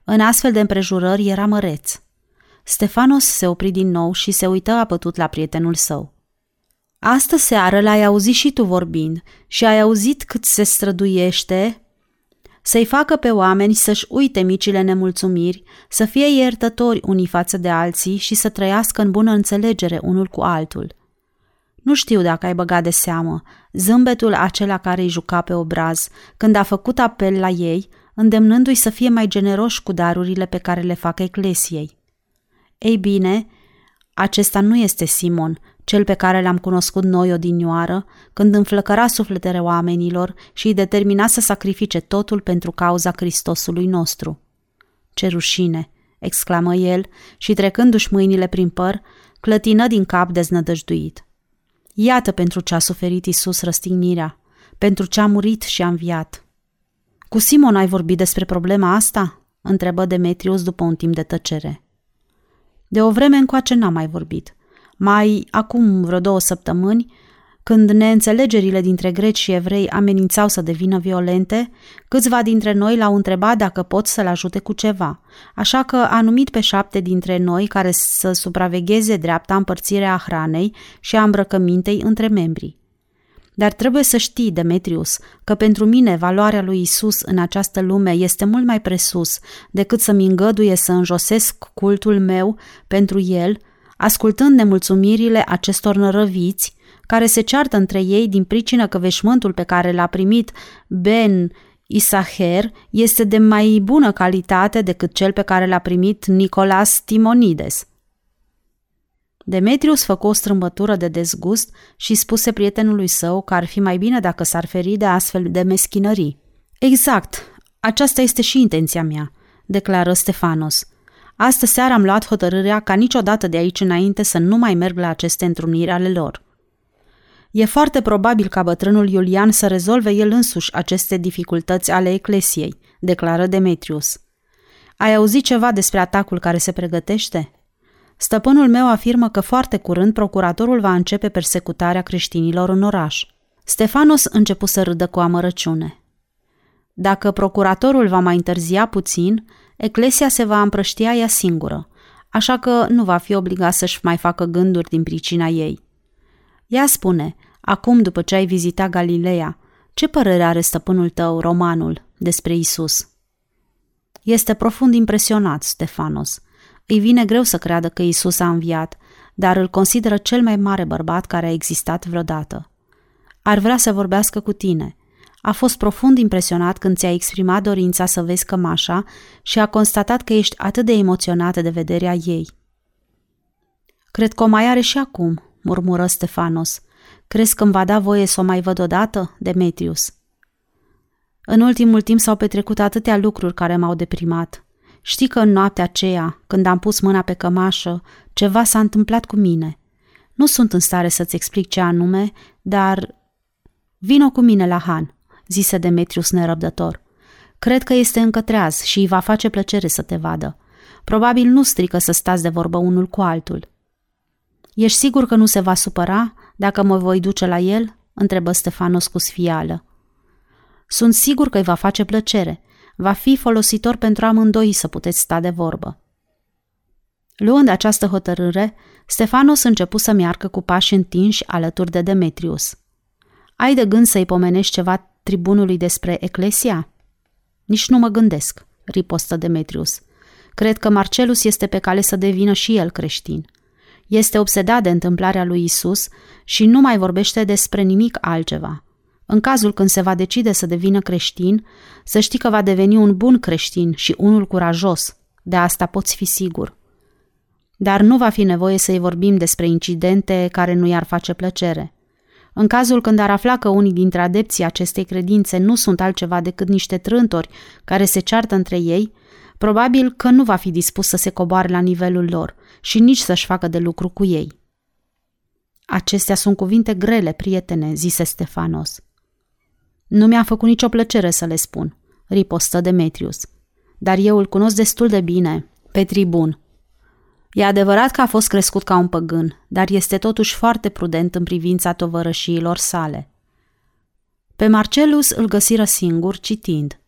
În astfel de împrejurări era măreț. Stefanos se opri din nou și se uită apătut la prietenul său. Astă seară l-ai auzit și tu vorbind și ai auzit cât se străduiește să-i facă pe oameni să-și uite micile nemulțumiri, să fie iertători unii față de alții și să trăiască în bună înțelegere unul cu altul. Nu știu dacă ai băgat de seamă, zâmbetul acela care îi juca pe obraz, când a făcut apel la ei, îndemnându-i să fie mai generoși cu darurile pe care le fac eclesiei. Ei bine, acesta nu este Simon, cel pe care l-am cunoscut noi odinioară, când înflăcăra sufletele oamenilor și îi determina să sacrifice totul pentru cauza Hristosului nostru. Ce rușine! exclamă el și trecându-și mâinile prin păr, clătină din cap deznădăjduit. Iată pentru ce a suferit Isus răstignirea, pentru ce a murit și a înviat. Cu Simon ai vorbit despre problema asta? întrebă Demetrius după un timp de tăcere. De o vreme încoace n-am mai vorbit – mai acum vreo două săptămâni, când neînțelegerile dintre greci și evrei amenințau să devină violente, câțiva dintre noi l-au întrebat dacă pot să-l ajute cu ceva, așa că a numit pe șapte dintre noi care să supravegheze dreapta împărțirea a hranei și a îmbrăcămintei între membrii. Dar trebuie să știi, Demetrius, că pentru mine valoarea lui Isus în această lume este mult mai presus decât să-mi îngăduie să înjosesc cultul meu pentru el – ascultând nemulțumirile acestor nărăviți, care se ceartă între ei din pricină că veșmântul pe care l-a primit Ben Isaher este de mai bună calitate decât cel pe care l-a primit Nicolas Timonides. Demetrius făcu o strâmbătură de dezgust și spuse prietenului său că ar fi mai bine dacă s-ar feri de astfel de meschinării. Exact, aceasta este și intenția mea, declară Stefanos. Astă seară am luat hotărârea ca niciodată de aici înainte să nu mai merg la aceste întruniri ale lor. E foarte probabil ca bătrânul Iulian să rezolve el însuși aceste dificultăți ale eclesiei, declară Demetrius. Ai auzit ceva despre atacul care se pregătește? Stăpânul meu afirmă că foarte curând procuratorul va începe persecutarea creștinilor în oraș. Stefanos începu să râdă cu amărăciune. Dacă procuratorul va mai întârzia puțin, Eclesia se va împrăștia ea singură. așa că nu va fi obligat să-și mai facă gânduri din pricina ei. Ea spune, acum după ce ai vizitat Galileea, ce părere are stăpânul tău, romanul, despre Isus? Este profund impresionat, Stefanos. Îi vine greu să creadă că Isus a înviat, dar îl consideră cel mai mare bărbat care a existat vreodată. Ar vrea să vorbească cu tine. A fost profund impresionat când ți-a exprimat dorința să vezi cămașa și a constatat că ești atât de emoționată de vederea ei. Cred că o mai are și acum, murmură Stefanos. Crezi că îmi va da voie să o mai văd odată, Demetrius? În ultimul timp s-au petrecut atâtea lucruri care m-au deprimat. Știi că în noaptea aceea, când am pus mâna pe cămașă, ceva s-a întâmplat cu mine. Nu sunt în stare să-ți explic ce anume, dar... Vino cu mine la Han, zise Demetrius nerăbdător. Cred că este încă treaz și îi va face plăcere să te vadă. Probabil nu strică să stați de vorbă unul cu altul. Ești sigur că nu se va supăra dacă mă voi duce la el?" întrebă Stefanos cu sfială. Sunt sigur că îi va face plăcere. Va fi folositor pentru amândoi să puteți sta de vorbă. Luând această hotărâre, Stefanos începu să meargă cu pași întinși alături de Demetrius. Ai de gând să-i pomenești ceva tribunului despre Eclesia? Nici nu mă gândesc, ripostă Demetrius. Cred că Marcelus este pe cale să devină și el creștin. Este obsedat de întâmplarea lui Isus și nu mai vorbește despre nimic altceva. În cazul când se va decide să devină creștin, să știi că va deveni un bun creștin și unul curajos. De asta poți fi sigur. Dar nu va fi nevoie să-i vorbim despre incidente care nu i-ar face plăcere. În cazul când ar afla că unii dintre adepții acestei credințe nu sunt altceva decât niște trântori care se ceartă între ei, probabil că nu va fi dispus să se coboare la nivelul lor și nici să-și facă de lucru cu ei. Acestea sunt cuvinte grele, prietene, zise Stefanos. Nu mi-a făcut nicio plăcere să le spun, ripostă Demetrius. Dar eu îl cunosc destul de bine, pe tribun. E adevărat că a fost crescut ca un păgân, dar este totuși foarte prudent în privința tovărășiilor sale. Pe Marcelus îl găsiră singur citind.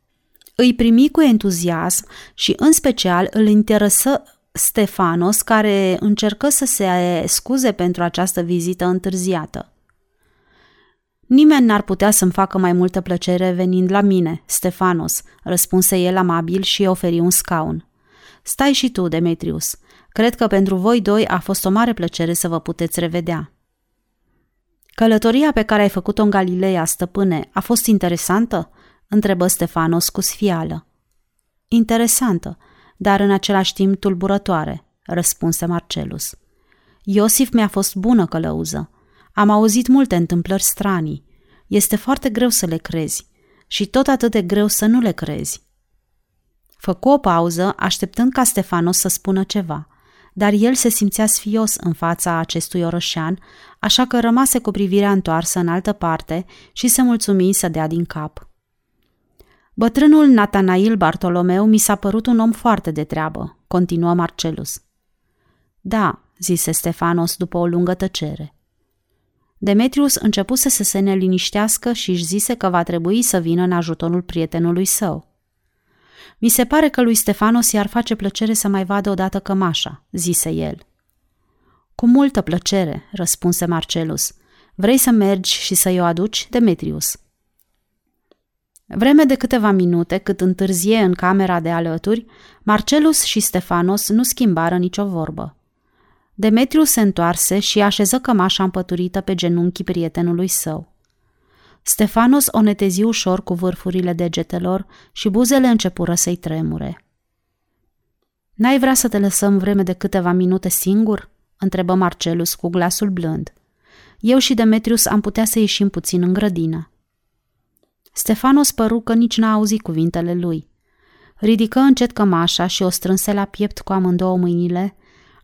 Îi primi cu entuziasm și în special îl interesă Stefanos, care încercă să se scuze pentru această vizită întârziată. Nimeni n-ar putea să-mi facă mai multă plăcere venind la mine, Stefanos, răspunse el amabil și îi oferi un scaun. Stai și tu, Demetrius. Cred că pentru voi doi a fost o mare plăcere să vă puteți revedea. Călătoria pe care ai făcut-o în Galileea, stăpâne, a fost interesantă? întrebă Stefanos cu sfială. Interesantă, dar în același timp tulburătoare, răspunse Marcelus. Iosif mi-a fost bună călăuză. Am auzit multe întâmplări stranii. Este foarte greu să le crezi și tot atât de greu să nu le crezi. Făcu o pauză, așteptând ca Stefanos să spună ceva, dar el se simțea sfios în fața acestui orășean, așa că rămase cu privirea întoarsă în altă parte și se mulțumi să dea din cap. Bătrânul Natanail Bartolomeu mi s-a părut un om foarte de treabă, continuă Marcelus. Da, zise Stefanos după o lungă tăcere. Demetrius începuse să se neliniștească și își zise că va trebui să vină în ajutorul prietenului său. Mi se pare că lui Stefanos i-ar face plăcere să mai vadă odată cămașa, zise el. Cu multă plăcere, răspunse Marcelus. Vrei să mergi și să-i o aduci, Demetrius? Vreme de câteva minute, cât întârzie în camera de alături, Marcelus și Stefanos nu schimbară nicio vorbă. Demetrius se întoarse și așeză cămașa împăturită pe genunchii prietenului său. Stefanos o netezi ușor cu vârfurile degetelor și buzele începură să-i tremure. N-ai vrea să te lăsăm vreme de câteva minute singur?" întrebă Marcelus cu glasul blând. Eu și Demetrius am putea să ieșim puțin în grădină. Stefanos păru că nici n-a auzit cuvintele lui. Ridică încet cămașa și o strânse la piept cu amândouă mâinile,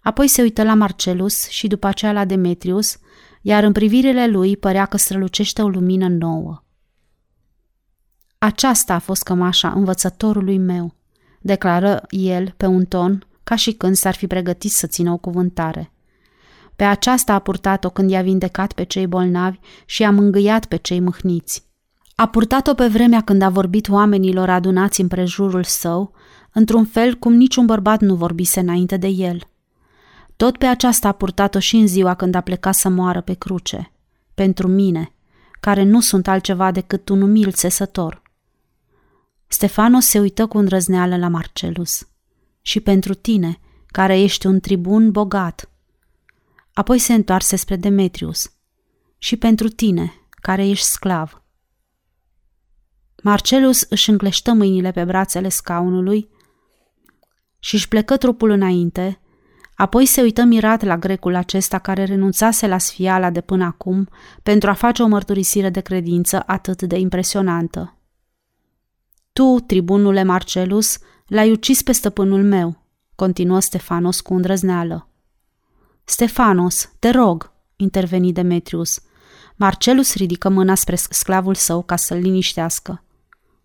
apoi se uită la Marcelus și după aceea la Demetrius, iar în privirile lui părea că strălucește o lumină nouă. Aceasta a fost cămașa învățătorului meu, declară el pe un ton ca și când s-ar fi pregătit să țină o cuvântare. Pe aceasta a purtat-o când i-a vindecat pe cei bolnavi și i-a mângâiat pe cei mâhniți. A purtat-o pe vremea când a vorbit oamenilor adunați în prejurul său, într-un fel cum niciun bărbat nu vorbise înainte de el – Tot pe aceasta a purtat-o și în ziua când a plecat să moară pe cruce. Pentru mine, care nu sunt altceva decât un umil țesător. Stefanos se uită cu îndrăzneală la Marcelus. Și pentru tine, care ești un tribun bogat. Apoi se întoarse spre Demetrius. Și pentru tine, care ești sclav. Marcelus își încleștă mâinile pe brațele scaunului și își plecă trupul înainte, apoi se uită mirat la grecul acesta care renunțase la sfiala de până acum pentru a face o mărturisire de credință atât de impresionantă. Tu, tribunule Marcelus, l-ai ucis pe stăpânul meu, continuă Stefanos cu îndrăzneală. Stefanos, te rog, interveni Demetrius. Marcelus ridică mâna spre sclavul său ca să-l liniștească.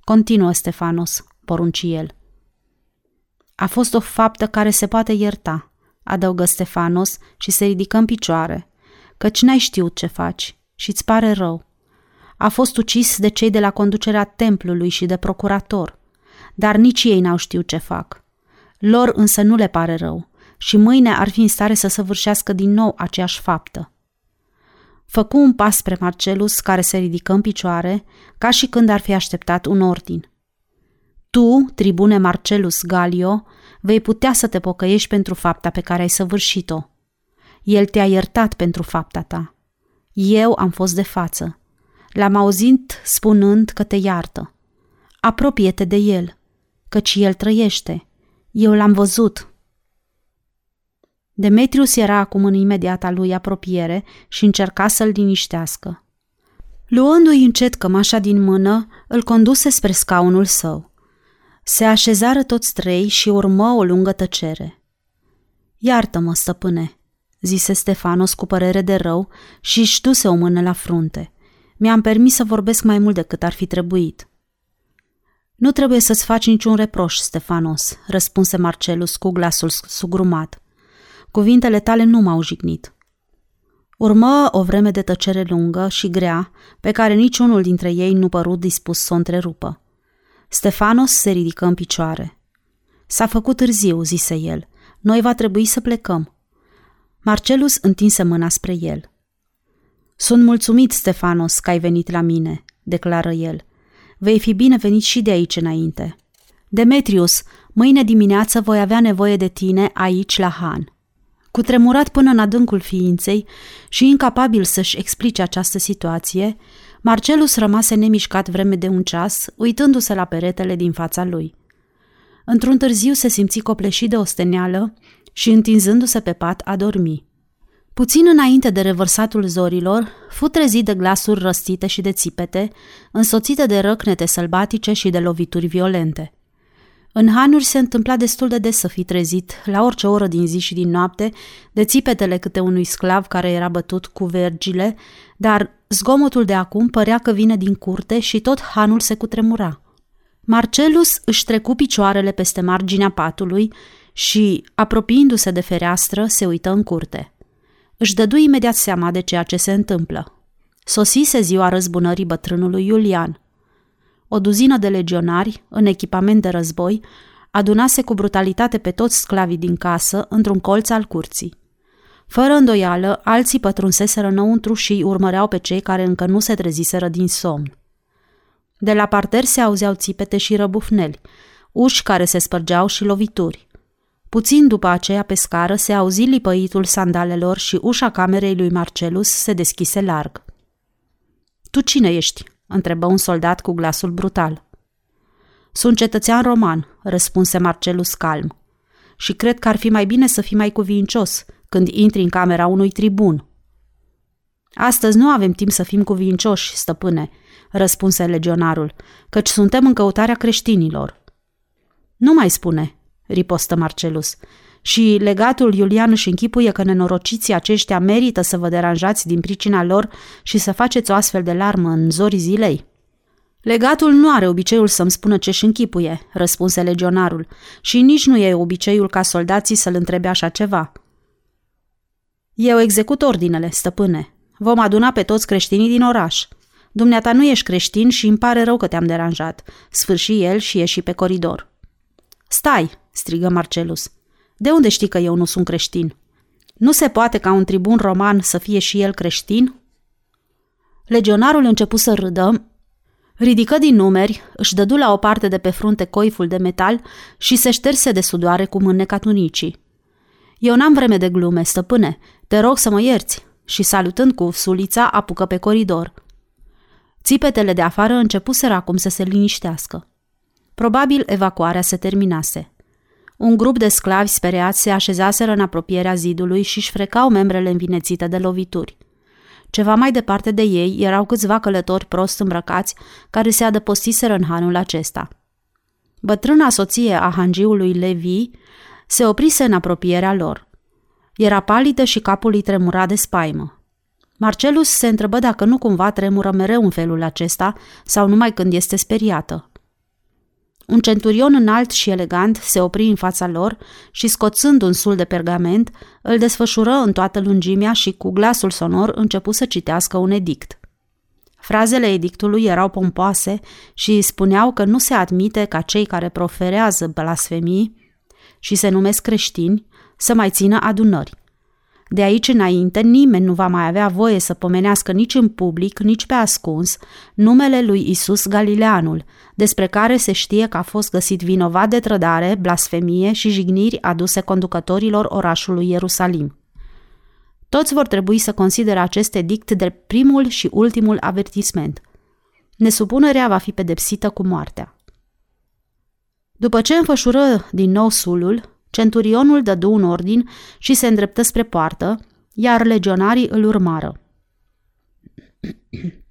Continuă, Stefanos, porunci el. A fost o faptă care se poate ierta, adăugă Stefanos și se ridică în picioare, căci n-ai știut ce faci și îți pare rău. A fost ucis de cei de la conducerea templului și de procurator, dar nici ei n-au știut ce fac. Lor însă nu le pare rău și mâine ar fi în stare să săvârșească din nou aceeași faptă. Făcu un pas spre Marcelus, care se ridică în picioare, ca și când ar fi așteptat un ordin. Tu, tribune Marcelus Galio, vei putea să te pocăiești pentru fapta pe care ai săvârșit-o. El te-a iertat pentru fapta ta. Eu am fost de față. L-am auzit spunând că te iartă. Apropie-te de el, căci el trăiește. Eu l-am văzut, Demetrius era acum în imediata lui apropiere și încerca să-l liniștească. Luându-i încet cămașa din mână, îl conduse spre scaunul său. Se așezară toți trei și urmă o lungă tăcere. Iartă-mă, stăpâne, zise Stefanos cu părere de rău și își duse o mână la frunte. Mi-am permis să vorbesc mai mult decât ar fi trebuit. Nu trebuie să-ți faci niciun reproș, Stefanos, răspunse Marcelus cu glasul sugrumat. Cuvintele tale nu m-au jignit. Urmă o vreme de tăcere lungă și grea, pe care niciunul dintre ei nu părut dispus să o întrerupă. Stefanos se ridică în picioare. S-a făcut târziu, zise el. Noi va trebui să plecăm. Marcelus întinse mâna spre el. Sunt mulțumit, Stefanos, că ai venit la mine, declară el. Vei fi binevenit și de aici înainte. Demetrius, mâine dimineață voi avea nevoie de tine aici la Han. Cu tremurat până în adâncul ființei și incapabil să-și explice această situație, Marcelus rămase nemișcat vreme de un ceas, uitându-se la peretele din fața lui. Într-un târziu se simți copleșit de osteneală și, întinzându-se pe pat, a dormi. Puțin înainte de revărsatul zorilor, fu trezit de glasuri răstite și de țipete, însoțite de răcnete sălbatice și de lovituri violente. În hanuri se întâmpla destul de des să fi trezit, la orice oră din zi și din noapte, de țipetele câte unui sclav care era bătut cu vergile, dar zgomotul de acum părea că vine din curte și tot hanul se cutremura. Marcelus își trecu picioarele peste marginea patului și, apropiindu-se de fereastră, se uită în curte. Își dădu imediat seama de ceea ce se întâmplă. Sosise ziua răzbunării bătrânului Iulian – o duzină de legionari, în echipament de război, adunase cu brutalitate pe toți sclavii din casă într-un colț al curții. Fără îndoială, alții pătrunseseră înăuntru și îi urmăreau pe cei care încă nu se treziseră din somn. De la parter se auzeau țipete și răbufneli, uși care se spărgeau și lovituri. Puțin după aceea pe scară se auzi lipăitul sandalelor și ușa camerei lui Marcelus se deschise larg. Tu cine ești?" întrebă un soldat cu glasul brutal. Sunt cetățean roman, răspunse Marcelus calm. Și cred că ar fi mai bine să fii mai cuvincios când intri în camera unui tribun. Astăzi nu avem timp să fim cuvincioși, stăpâne, răspunse legionarul, căci suntem în căutarea creștinilor. Nu mai spune, ripostă Marcelus. Și legatul Iulian își închipuie că nenorociții aceștia merită să vă deranjați din pricina lor și să faceți o astfel de larmă în zorii zilei? Legatul nu are obiceiul să-mi spună ce-și închipuie, răspunse legionarul, și nici nu e obiceiul ca soldații să-l întrebe așa ceva. Eu execut ordinele, stăpâne. Vom aduna pe toți creștinii din oraș. Dumneata nu ești creștin și îmi pare rău că te-am deranjat. Sfârși el și ieși pe coridor. Stai, strigă Marcelus. De unde știi că eu nu sunt creștin? Nu se poate ca un tribun roman să fie și el creștin? Legionarul început să râdă, ridică din numeri, își dădu la o parte de pe frunte coiful de metal și se șterse de sudoare cu mâneca tunicii. Eu n-am vreme de glume, stăpâne, te rog să mă ierți, și salutând cu sulița apucă pe coridor. Țipetele de afară începuseră acum să se liniștească. Probabil evacuarea se terminase. Un grup de sclavi speriați se așezaseră în apropierea zidului și își frecau membrele învinețite de lovituri. Ceva mai departe de ei erau câțiva călători prost îmbrăcați care se adăpostiseră în hanul acesta. Bătrâna soție a hangiului Levi se oprise în apropierea lor. Era palidă și capul îi tremura de spaimă. Marcelus se întrebă dacă nu cumva tremură mereu în felul acesta sau numai când este speriată. Un centurion înalt și elegant se opri în fața lor și, scoțând un sul de pergament, îl desfășură în toată lungimea și, cu glasul sonor, începu să citească un edict. Frazele edictului erau pompoase și spuneau că nu se admite ca cei care proferează blasfemii și se numesc creștini să mai țină adunări. De aici înainte, nimeni nu va mai avea voie să pomenească nici în public, nici pe ascuns numele lui Isus Galileanul, despre care se știe că a fost găsit vinovat de trădare, blasfemie și jigniri aduse conducătorilor orașului Ierusalim. Toți vor trebui să considere acest edict de primul și ultimul avertisment. Nesupunerea va fi pedepsită cu moartea. După ce înfășură din nou sulul, Centurionul dădu un ordin și se îndreptă spre poartă, iar legionarii îl urmară. *clears throat*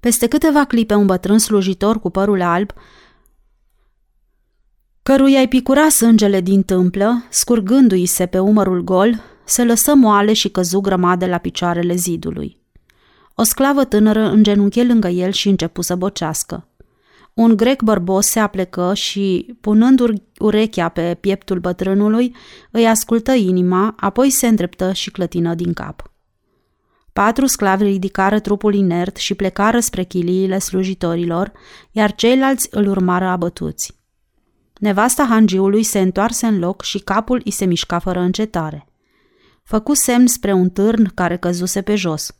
Peste câteva clipe un bătrân slujitor cu părul alb, căruia îi picura sângele din tâmplă, scurgându-i se pe umărul gol, se lăsă moale și căzu grămadă la picioarele zidului. O sclavă tânără îngenunche lângă el și începu să bocească. Un grec bărbos se aplecă și, punând urechea pe pieptul bătrânului, îi ascultă inima, apoi se îndreptă și clătină din cap. Patru sclavi ridicară trupul inert și plecară spre chiliile slujitorilor, iar ceilalți îl urmară abătuți. Nevasta hangiului se întoarse în loc și capul îi se mișca fără încetare. Făcu semn spre un târn care căzuse pe jos.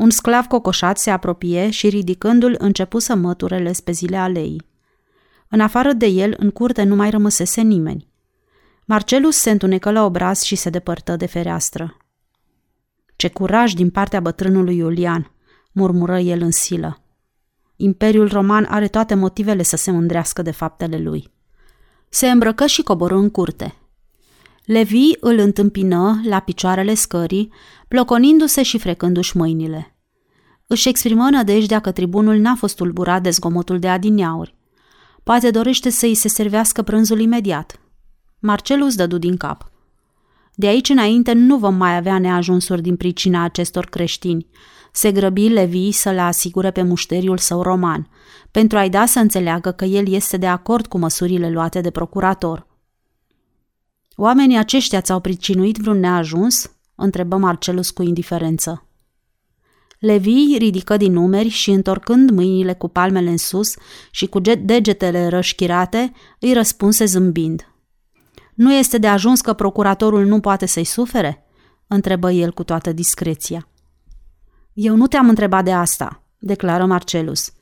Un sclav cocoșat se apropie și ridicându-l începu să măture zile alei. În afară de el, în curte nu mai rămăsese nimeni. Marcelus se întunecă la obraz și se depărtă de fereastră. Ce curaj din partea bătrânului Iulian, murmură el în silă. Imperiul roman are toate motivele să se mândrească de faptele lui. Se îmbrăcă și coborâ în curte. Levi îl întâmpină la picioarele scării, ploconindu-se și frecându-și mâinile. Își exprimă nădejdea că tribunul n-a fost tulburat de zgomotul de adineauri. Poate dorește să îi se servească prânzul imediat. Marcelus dădu din cap. De aici înainte nu vom mai avea neajunsuri din pricina acestor creștini. Se grăbi Levi să le asigure pe mușteriul său roman, pentru a-i da să înțeleagă că el este de acord cu măsurile luate de procurator. Oamenii aceștia ți-au pricinuit vreun neajuns? întrebă Marcelus cu indiferență. Levi ridică din numeri și, întorcând mâinile cu palmele în sus și cu degetele rășchirate, îi răspunse zâmbind. Nu este de ajuns că procuratorul nu poate să-i sufere?" întrebă el cu toată discreția. Eu nu te-am întrebat de asta," declară Marcelus.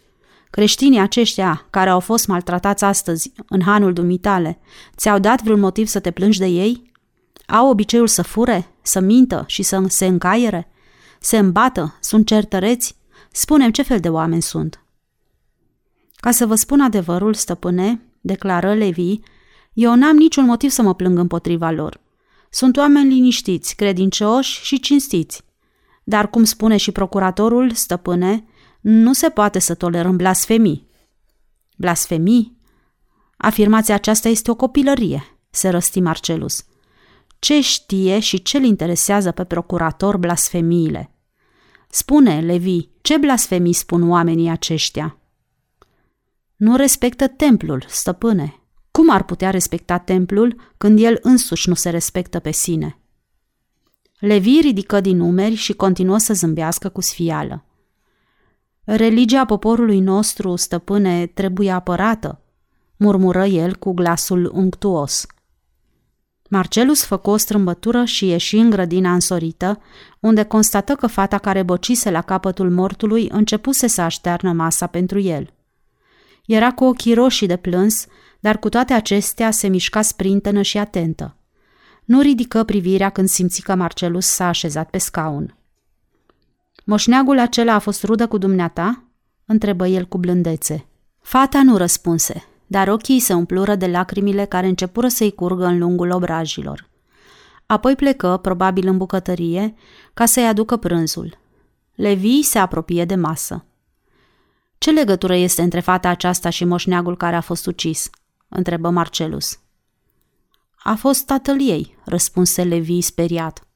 Creștinii aceștia care au fost maltratați astăzi în hanul dumitale, ți-au dat vreun motiv să te plângi de ei? Au obiceiul să fure, să mintă și să se încaiere? Se îmbată? Sunt certăreți? Spunem ce fel de oameni sunt. Ca să vă spun adevărul, stăpâne, declară Levi, eu n-am niciun motiv să mă plâng împotriva lor. Sunt oameni liniștiți, credincioși și cinstiți. Dar, cum spune și procuratorul, stăpâne, nu se poate să tolerăm blasfemii. Blasfemii? Afirmația aceasta este o copilărie, se răsti Marcelus. Ce știe și ce-l interesează pe procurator blasfemiile? Spune, Levi, ce blasfemii spun oamenii aceștia? Nu respectă templul, stăpâne. Cum ar putea respecta templul când el însuși nu se respectă pe sine? Levi ridică din numeri și continuă să zâmbească cu sfială. Religia poporului nostru, stăpâne, trebuie apărată, murmură el cu glasul unctuos. Marcelus făcu o strâmbătură și ieși în grădina însorită, unde constată că fata care bocise la capătul mortului începuse să aștearnă masa pentru el. Era cu ochii roșii de plâns, dar cu toate acestea se mișca sprintenă și atentă. Nu ridică privirea când simți că Marcelus s-a așezat pe scaun. Moșneagul acela a fost rudă cu dumneata?" întrebă el cu blândețe. Fata nu răspunse, dar ochii se umplură de lacrimile care începură să-i curgă în lungul obrajilor. Apoi plecă, probabil în bucătărie, ca să-i aducă prânzul. Levi se apropie de masă. Ce legătură este între fata aceasta și moșneagul care a fost ucis?" întrebă Marcelus. A fost tatăl ei, răspunse Levi speriat.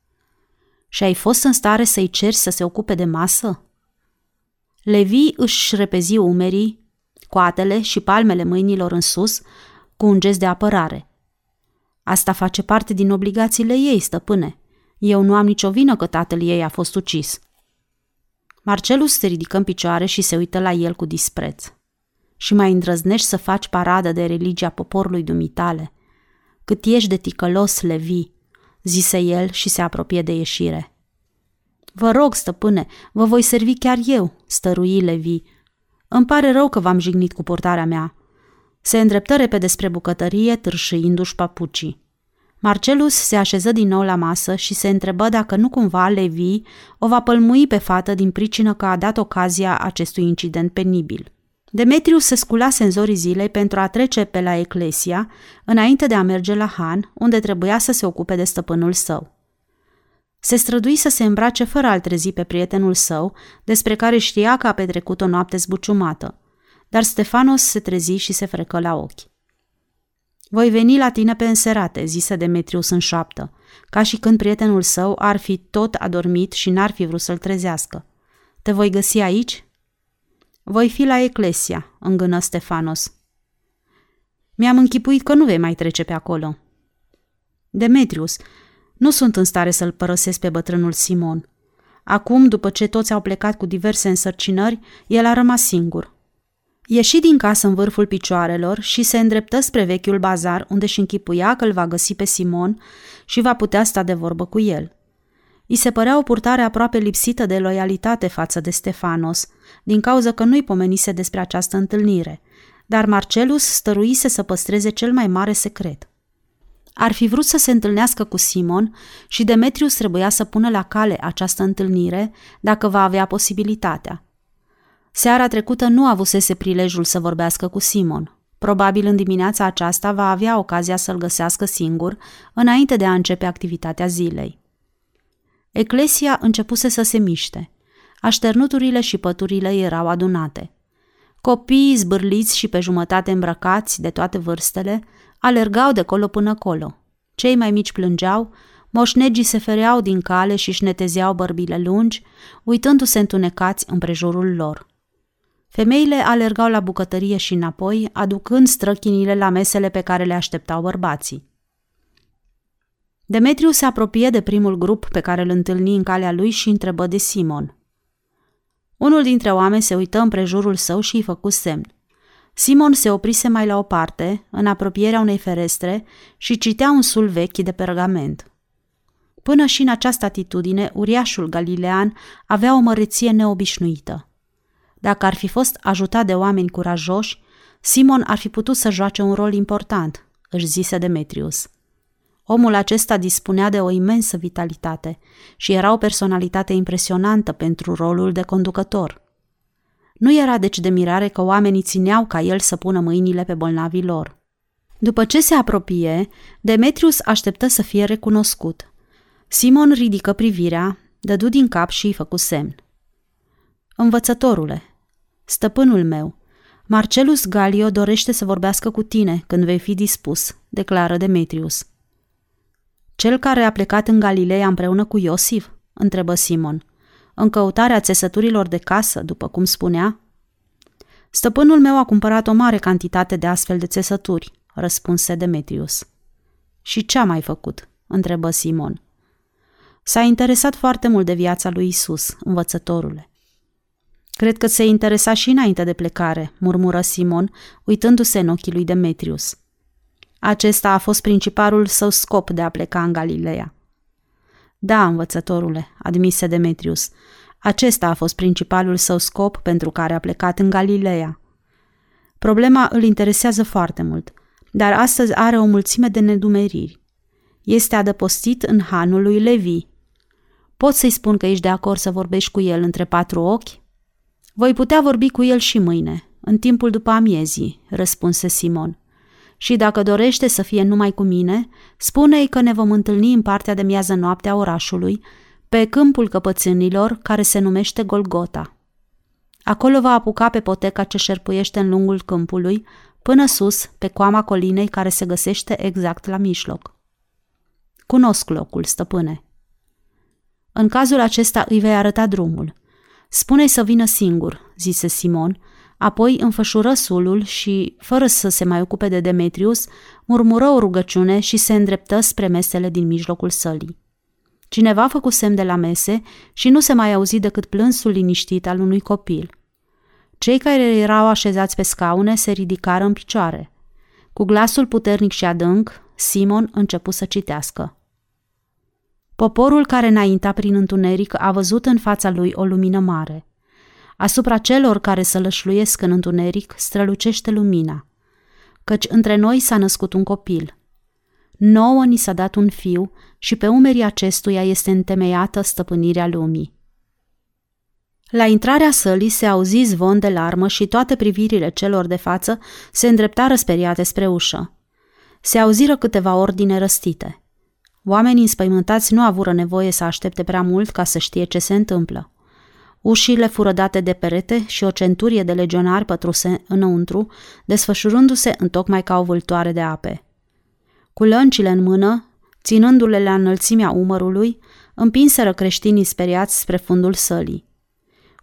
Și ai fost în stare să-i ceri să se ocupe de masă? Levi își repezi umerii, coatele și palmele mâinilor în sus, cu un gest de apărare. Asta face parte din obligațiile ei, stăpâne. Eu nu am nicio vină că tatăl ei a fost ucis. Marcelus se ridică în picioare și se uită la el cu dispreț. Și mai îndrăznești să faci paradă de religia poporului dumitale. Cât ești de ticălos, Levi, zise el și se apropie de ieșire. Vă rog, stăpâne, vă voi servi chiar eu, stărui Levi. Îmi pare rău că v-am jignit cu portarea mea. Se îndreptă repede spre bucătărie, târșâindu-și papucii. Marcelus se așeză din nou la masă și se întrebă dacă nu cumva Levi o va pălmui pe fată din pricină că a dat ocazia acestui incident penibil. Demetriu se sculase în zorii zilei pentru a trece pe la Eclesia, înainte de a merge la Han, unde trebuia să se ocupe de stăpânul său. Se strădui să se îmbrace fără a trezi pe prietenul său, despre care știa că a petrecut o noapte zbuciumată. Dar Stefanos se trezi și se frecă la ochi. Voi veni la tine pe înserate, zise Demetrius în șoaptă, ca și când prietenul său ar fi tot adormit și n-ar fi vrut să-l trezească. Te voi găsi aici? Voi fi la Eclesia, îngână Stefanos. Mi-am închipuit că nu vei mai trece pe acolo. Demetrius, nu sunt în stare să-l părăsesc pe bătrânul Simon. Acum, după ce toți au plecat cu diverse însărcinări, el a rămas singur. Ieși din casă în vârful picioarelor și se îndreptă spre vechiul bazar, unde și închipuia că îl va găsi pe Simon și va putea sta de vorbă cu el. I se părea o purtare aproape lipsită de loialitate față de Stefanos, din cauza că nu-i pomenise despre această întâlnire, dar Marcelus stăruise să păstreze cel mai mare secret. Ar fi vrut să se întâlnească cu Simon și Demetrius trebuia să pună la cale această întâlnire dacă va avea posibilitatea. Seara trecută nu avusese prilejul să vorbească cu Simon. Probabil în dimineața aceasta va avea ocazia să-l găsească singur înainte de a începe activitatea zilei. Eclesia începuse să se miște. Așternuturile și păturile erau adunate. Copiii zbârliți și pe jumătate îmbrăcați de toate vârstele alergau de colo până colo. Cei mai mici plângeau, moșnegii se fereau din cale și își netezeau bărbile lungi, uitându-se întunecați împrejurul lor. Femeile alergau la bucătărie și înapoi, aducând străchinile la mesele pe care le așteptau bărbații. Demetriu se apropie de primul grup pe care îl întâlni în calea lui și întrebă de Simon. Unul dintre oameni se uită împrejurul său și îi făcu semn. Simon se oprise mai la o parte, în apropierea unei ferestre, și citea un sul vechi de pergament. Până și în această atitudine, uriașul galilean avea o măreție neobișnuită. Dacă ar fi fost ajutat de oameni curajoși, Simon ar fi putut să joace un rol important, își zise Demetrius. Omul acesta dispunea de o imensă vitalitate și era o personalitate impresionantă pentru rolul de conducător. Nu era deci de mirare că oamenii țineau ca el să pună mâinile pe bolnavii lor. După ce se apropie, Demetrius așteptă să fie recunoscut. Simon ridică privirea, dădu din cap și îi făcu semn. Învățătorule, stăpânul meu, Marcelus Galio dorește să vorbească cu tine când vei fi dispus, declară Demetrius. Cel care a plecat în Galileea împreună cu Iosif? întrebă Simon. În căutarea țesăturilor de casă, după cum spunea? Stăpânul meu a cumpărat o mare cantitate de astfel de țesături, răspunse Demetrius. Și ce a mai făcut? întrebă Simon. S-a interesat foarte mult de viața lui Isus, învățătorule. Cred că se interesa și înainte de plecare, murmură Simon, uitându-se în ochii lui Demetrius. Acesta a fost principalul său scop de a pleca în Galileea. Da, învățătorule, admise Demetrius, acesta a fost principalul său scop pentru care a plecat în Galileea. Problema îl interesează foarte mult, dar astăzi are o mulțime de nedumeriri. Este adăpostit în hanul lui Levi. Pot să-i spun că ești de acord să vorbești cu el între patru ochi? Voi putea vorbi cu el și mâine, în timpul după amiezii, răspunse Simon. Și dacă dorește să fie numai cu mine, spune-i că ne vom întâlni în partea de miază noapte a orașului, pe câmpul căpățânilor care se numește Golgota. Acolo va apuca pe poteca ce șerpuiește în lungul câmpului, până sus, pe coama colinei care se găsește exact la mijloc. Cunosc locul, stăpâne. În cazul acesta îi vei arăta drumul. Spune-i să vină singur, zise Simon, apoi înfășură sulul și, fără să se mai ocupe de Demetrius, murmură o rugăciune și se îndreptă spre mesele din mijlocul sălii. Cineva făcu semn de la mese și nu se mai auzi decât plânsul liniștit al unui copil. Cei care erau așezați pe scaune se ridicară în picioare. Cu glasul puternic și adânc, Simon începu să citească. Poporul care înainta prin întuneric a văzut în fața lui o lumină mare. Asupra celor care sălășluiesc în întuneric strălucește lumina, căci între noi s-a născut un copil. Nouă ni s-a dat un fiu și pe umerii acestuia este întemeiată stăpânirea lumii. La intrarea sălii se auzi zvon de larmă și toate privirile celor de față se îndreptară speriate spre ușă. Se auziră câteva ordine răstite. Oamenii înspăimântați nu avură nevoie să aștepte prea mult ca să știe ce se întâmplă. Ușile fură date de perete și o centurie de legionari pătruse înăuntru, desfășurându-se întocmai ca o vâltoare de ape. Cu lăncile în mână, ținându-le la înălțimea umărului, împinseră creștinii speriați spre fundul sălii.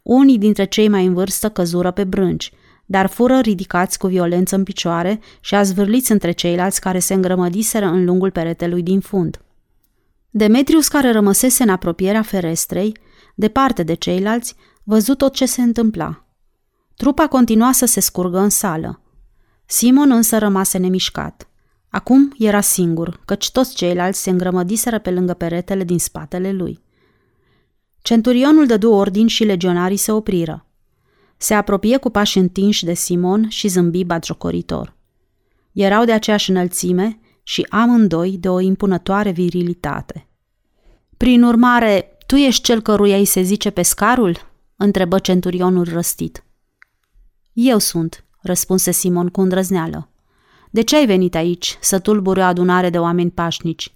Unii dintre cei mai în vârstă căzură pe brânci, dar fură ridicați cu violență în picioare și azvârliți între ceilalți care se îngrămădiseră în lungul peretelui din fund. Demetrius, care rămăsese în apropierea ferestrei, departe de ceilalți, văzut tot ce se întâmpla. Trupa continua să se scurgă în sală. Simon însă rămase nemișcat. Acum era singur, căci toți ceilalți se îngrămădiseră pe lângă peretele din spatele lui. Centurionul dădu ordin și legionarii se opriră. Se apropie cu pași întinși de Simon și zâmbi batjocoritor. Erau de aceeași înălțime și amândoi de o impunătoare virilitate. Prin urmare, tu ești cel căruia îi se zice pescarul?" întrebă centurionul răstit. Eu sunt," răspunse Simon cu îndrăzneală. De ce ai venit aici, să tulburi o adunare de oameni pașnici?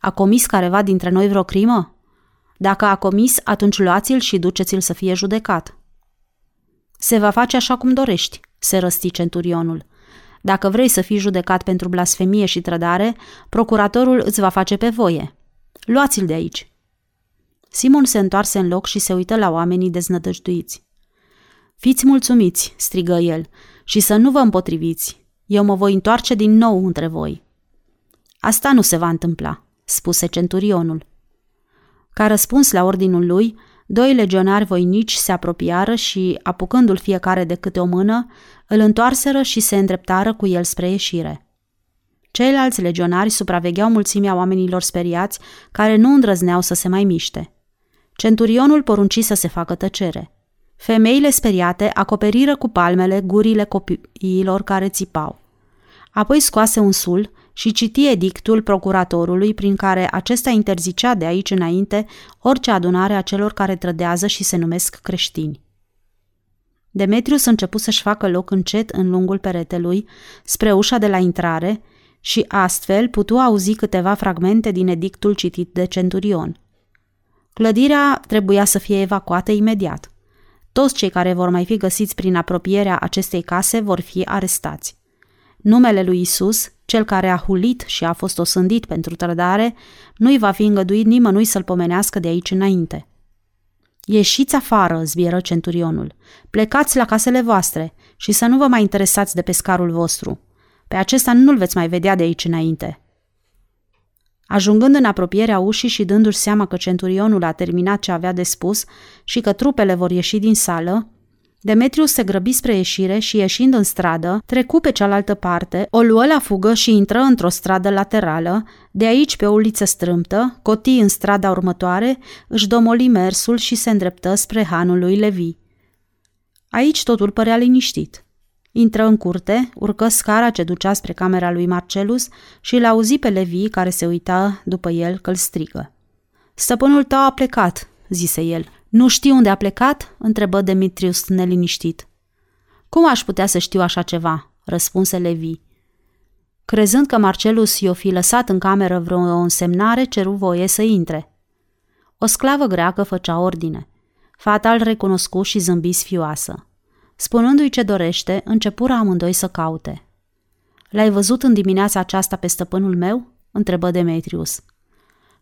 A comis careva dintre noi vreo crimă? Dacă a comis, atunci luați-l și duceți-l să fie judecat. Se va face așa cum dorești, se răsti centurionul. Dacă vrei să fii judecat pentru blasfemie și trădare, procuratorul îți va face pe voie. Luați-l de aici. Simon se întoarse în loc și se uită la oamenii deznădăjduiți. Fiți mulțumiți, strigă el, și să nu vă împotriviți. Eu mă voi întoarce din nou între voi. Asta nu se va întâmpla, spuse centurionul. Ca răspuns la ordinul lui, doi legionari voinici se apropiară și, apucându-l fiecare de câte o mână, îl întoarseră și se îndreptară cu el spre ieșire. Ceilalți legionari supravegheau mulțimea oamenilor speriați care nu îndrăzneau să se mai miște. Centurionul porunci să se facă tăcere. Femeile speriate acoperiră cu palmele gurile copiilor care țipau. Apoi scoase un sul și citi edictul procuratorului prin care acesta interzicea de aici înainte orice adunare a celor care trădează și se numesc creștini. Demetrius început să-și facă loc încet în lungul peretelui, spre ușa de la intrare, și astfel putu auzi câteva fragmente din edictul citit de centurion. Clădirea trebuia să fie evacuată imediat. Toți cei care vor mai fi găsiți prin apropierea acestei case vor fi arestați. Numele lui Isus, cel care a hulit și a fost osândit pentru trădare, nu-i va fi îngăduit nimănui să-l pomenească de aici înainte. Ieșiți afară, zbieră centurionul. Plecați la casele voastre și să nu vă mai interesați de pescarul vostru. Pe acesta nu-l veți mai vedea de aici înainte. Ajungând în apropierea ușii și dându-și seama că centurionul a terminat ce avea de spus și că trupele vor ieși din sală, Demetrius se grăbi spre ieșire și, ieșind în stradă, trecu pe cealaltă parte, o luă la fugă și intră într-o stradă laterală, de aici pe o uliță strâmtă, coti în strada următoare, își domoli mersul și se îndreptă spre hanul lui Levi. Aici totul părea liniștit. Intră în curte, urcă scara ce ducea spre camera lui Marcelus și l auzi pe Levi care se uita după el că-l strigă. Stăpânul tău a plecat, zise el. Nu știu unde a plecat? întrebă Demetrius neliniștit. Cum aș putea să știu așa ceva? răspunse Levi. Crezând că Marcelus i-o fi lăsat în cameră vreo însemnare, ceru voie să intre. O sclavă greacă făcea ordine. Fata îl recunoscu și zâmbi sfioasă. Spunându-i ce dorește, începură amândoi să caute. L-ai văzut în dimineața aceasta pe stăpânul meu?" întrebă Demetrius.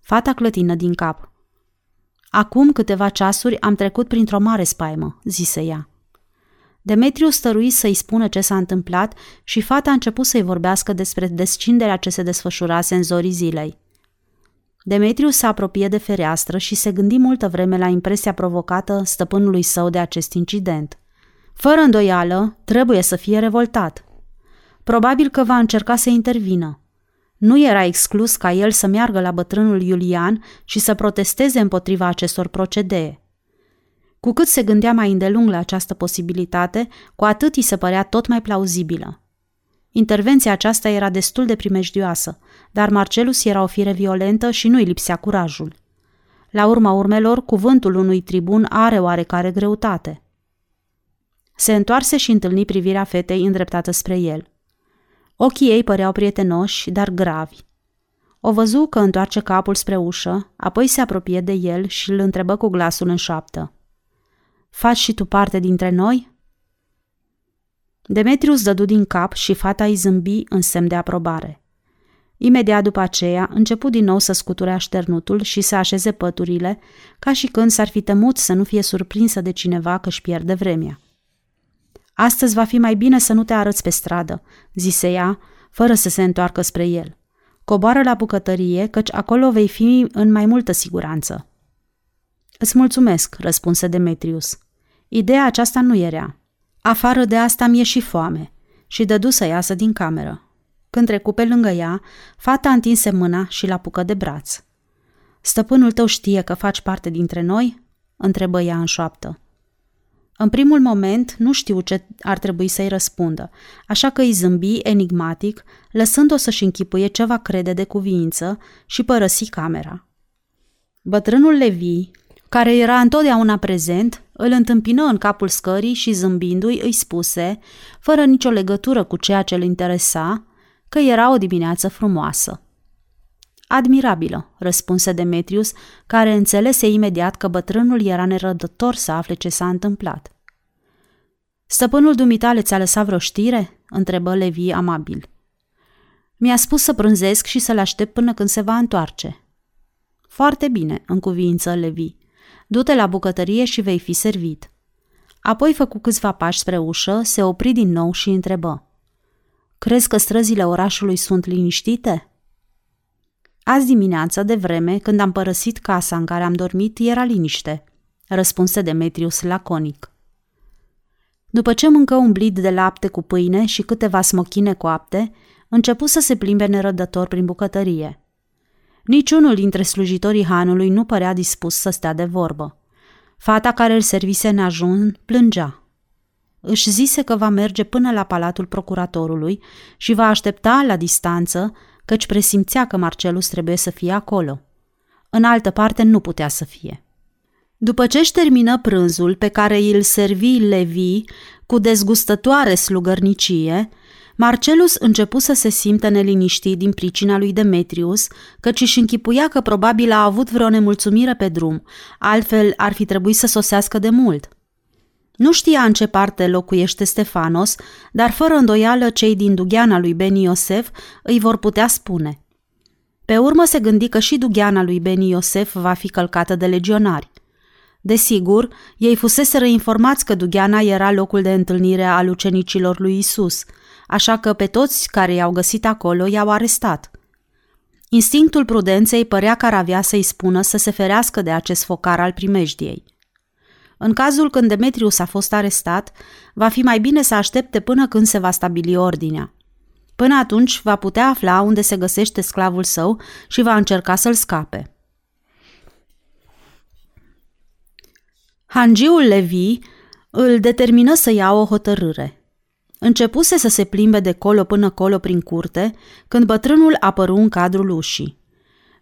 Fata clătină din cap. Acum câteva ceasuri am trecut printr-o mare spaimă, zise ea. Demetrius stărui să-i spună ce s-a întâmplat și fata a început să-i vorbească despre descinderea ce se desfășurase în zorii zilei. Demetrius se apropie de fereastră și se gândi multă vreme la impresia provocată stăpânului său de acest incident. Fără îndoială, trebuie să fie revoltat. Probabil că va încerca să intervină. Nu era exclus ca el să meargă la bătrânul Iulian și să protesteze împotriva acestor procedee. Cu cât se gândea mai îndelung la această posibilitate, cu atât îi se părea tot mai plauzibilă. Intervenția aceasta era destul de primejdioasă, dar Marcelus era o fire violentă și nu-i lipsea curajul. La urma urmelor, cuvântul unui tribun are oarecare greutate. Se întoarse și întâlni privirea fetei îndreptată spre el. Ochii ei păreau prietenoși, dar gravi. O văzu că întoarce capul spre ușă, apoi se apropie de el și îl întrebă cu glasul în șoaptă. Faci și tu parte dintre noi?" Demetrius dădu din cap și fata îi zâmbi în semn de aprobare. Imediat după aceea, începu din nou să scuture așternutul și să așeze păturile, ca și când s-ar fi temut să nu fie surprinsă de cineva că își pierde vremea. Astăzi va fi mai bine să nu te arăți pe stradă, zise ea, fără să se întoarcă spre el. Coboară la bucătărie, căci acolo vei fi în mai multă siguranță. Îți mulțumesc, răspunse Demetrius. Ideea aceasta nu era. Afară de asta mi-e și foame și dădu să iasă din cameră. Când trecu pe lângă ea, fata întinse mâna și l apucă de braț. Stăpânul tău știe că faci parte dintre noi?" întrebă ea în șoaptă. În primul moment nu știu ce ar trebui să-i răspundă, așa că îi zâmbi enigmatic, lăsând-o să-și închipuie ce va crede de cuviință și părăsi camera. Bătrânul Levi, care era întotdeauna prezent, îl întâmpină în capul scării și zâmbindu-i îi spuse, fără nicio legătură cu ceea ce îl interesa, că era o dimineață frumoasă. Admirabilă, răspunse Demetrius, care înțelese imediat că bătrânul era nerădător să afle ce s-a întâmplat. Stăpânul dumitale ți-a lăsat vreo știre?" întrebă Levi amabil. Mi-a spus să prânzesc și să-l aștept până când se va întoarce. Foarte bine, în cuvință Levi. Du-te la bucătărie și vei fi servit. Apoi făcu câțiva pași spre ușă, se opri din nou și întrebă. Crezi că străzile orașului sunt liniștite?" Azi dimineață, de vreme, când am părăsit casa în care am dormit, era liniște, răspunse Demetrius laconic. După ce mâncă un blid de lapte cu pâine și câteva smochine coapte, începu să se plimbe nerădător prin bucătărie. Niciunul dintre slujitorii hanului nu părea dispus să stea de vorbă. Fata care îl servise în ajun plângea. Își zise că va merge până la palatul procuratorului și va aștepta la distanță căci presimțea că Marcelus trebuie să fie acolo. În altă parte nu putea să fie. După ce își termină prânzul pe care îl servi Levi cu dezgustătoare slugărnicie, Marcelus începu să se simtă neliniștit din pricina lui Demetrius, căci își închipuia că probabil a avut vreo nemulțumire pe drum, altfel ar fi trebuit să sosească de mult – nu știa în ce parte locuiește Stefanos, dar fără îndoială cei din dugheana lui Beni Iosef îi vor putea spune. Pe urmă se gândi că și dugheana lui Beni Iosef va fi călcată de legionari. Desigur, ei fuseseră informați că dugheana era locul de întâlnire al ucenicilor lui Isus, așa că pe toți care i-au găsit acolo i-au arestat. Instinctul prudenței părea că ar avea să-i spună să se ferească de acest focar al primejdiei. În cazul când Demetrius a fost arestat, va fi mai bine să aștepte până când se va stabili ordinea. Până atunci va putea afla unde se găsește sclavul său și va încerca să-l scape. Hangiul Levi îl determină să ia o hotărâre. Începuse să se plimbe de colo până colo prin curte, când bătrânul apăru în cadrul ușii.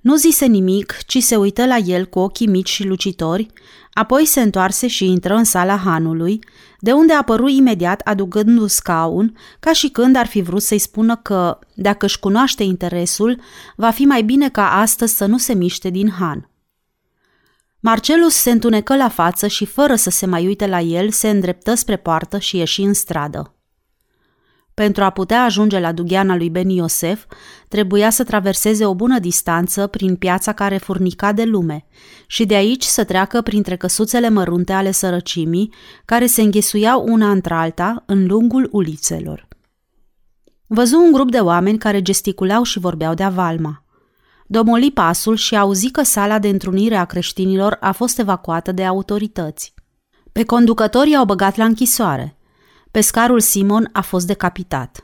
Nu zise nimic, ci se uită la el cu ochii mici și lucitori, apoi se întoarse și intră în sala hanului, de unde apăru imediat aducându scaun, ca și când ar fi vrut să-i spună că, dacă își cunoaște interesul, va fi mai bine ca astăzi să nu se miște din han. Marcelus se întunecă la față și, fără să se mai uite la el, se îndreptă spre poartă și ieși în stradă. Pentru a putea ajunge la dugheana lui Beni Iosef, trebuia să traverseze o bună distanță prin piața care furnica de lume și de aici să treacă printre căsuțele mărunte ale sărăcimii, care se înghesuiau una între alta în lungul ulițelor. Văzu un grup de oameni care gesticulau și vorbeau de avalma. Domoli pasul și auzi că sala de întrunire a creștinilor a fost evacuată de autorități. Pe conducători i-au băgat la închisoare – pescarul Simon a fost decapitat.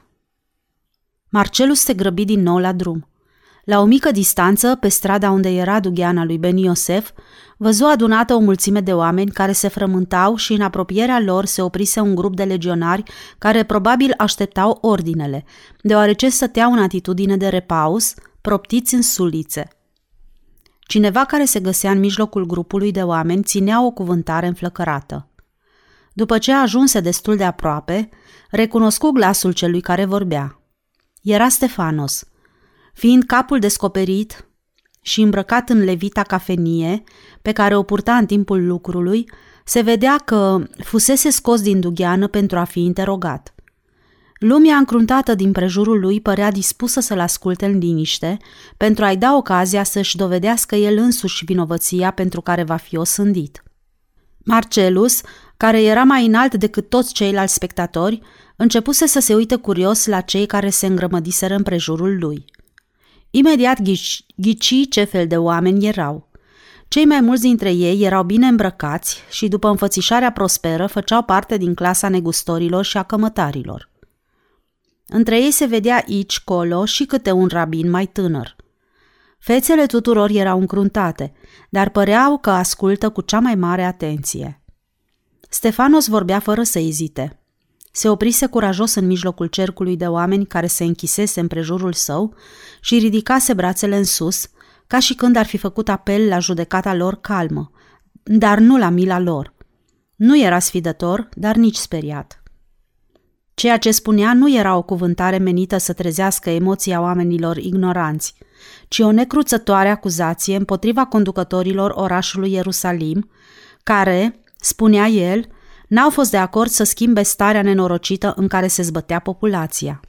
Marcelus se grăbi din nou la drum. La o mică distanță, pe strada unde era dugheana lui Ben Iosef, văzu adunată o mulțime de oameni care se frământau și în apropierea lor se oprise un grup de legionari care probabil așteptau ordinele, deoarece stăteau în atitudine de repaus, proptiți în sulițe. Cineva care se găsea în mijlocul grupului de oameni ținea o cuvântare înflăcărată. După ce ajunse destul de aproape, recunoscu glasul celui care vorbea. Era Stefanos. Fiind capul descoperit și îmbrăcat în levita cafenie, pe care o purta în timpul lucrului, se vedea că fusese scos din dugheană pentru a fi interogat. Lumea încruntată din prejurul lui părea dispusă să-l asculte în liniște, pentru a-i da ocazia să-și dovedească el însuși vinovăția pentru care va fi osândit. Marcelus care era mai înalt decât toți ceilalți spectatori, începuse să se uite curios la cei care se îngrămădiseră prejurul lui. Imediat ghici, ghici ce fel de oameni erau. Cei mai mulți dintre ei erau bine îmbrăcați și, după înfățișarea prosperă, făceau parte din clasa negustorilor și a cămătarilor. Între ei se vedea aici, colo și câte un rabin mai tânăr. Fețele tuturor erau încruntate, dar păreau că ascultă cu cea mai mare atenție. Stefanos vorbea fără să ezite. Se oprise curajos în mijlocul cercului de oameni care se închisese în prejurul său și ridicase brațele în sus, ca și când ar fi făcut apel la judecata lor calmă, dar nu la mila lor. Nu era sfidător, dar nici speriat. Ceea ce spunea nu era o cuvântare menită să trezească emoția oamenilor ignoranți, ci o necruțătoare acuzație împotriva conducătorilor orașului Ierusalim, care, spunea el, n-au fost de acord să schimbe starea nenorocită în care se zbătea populația.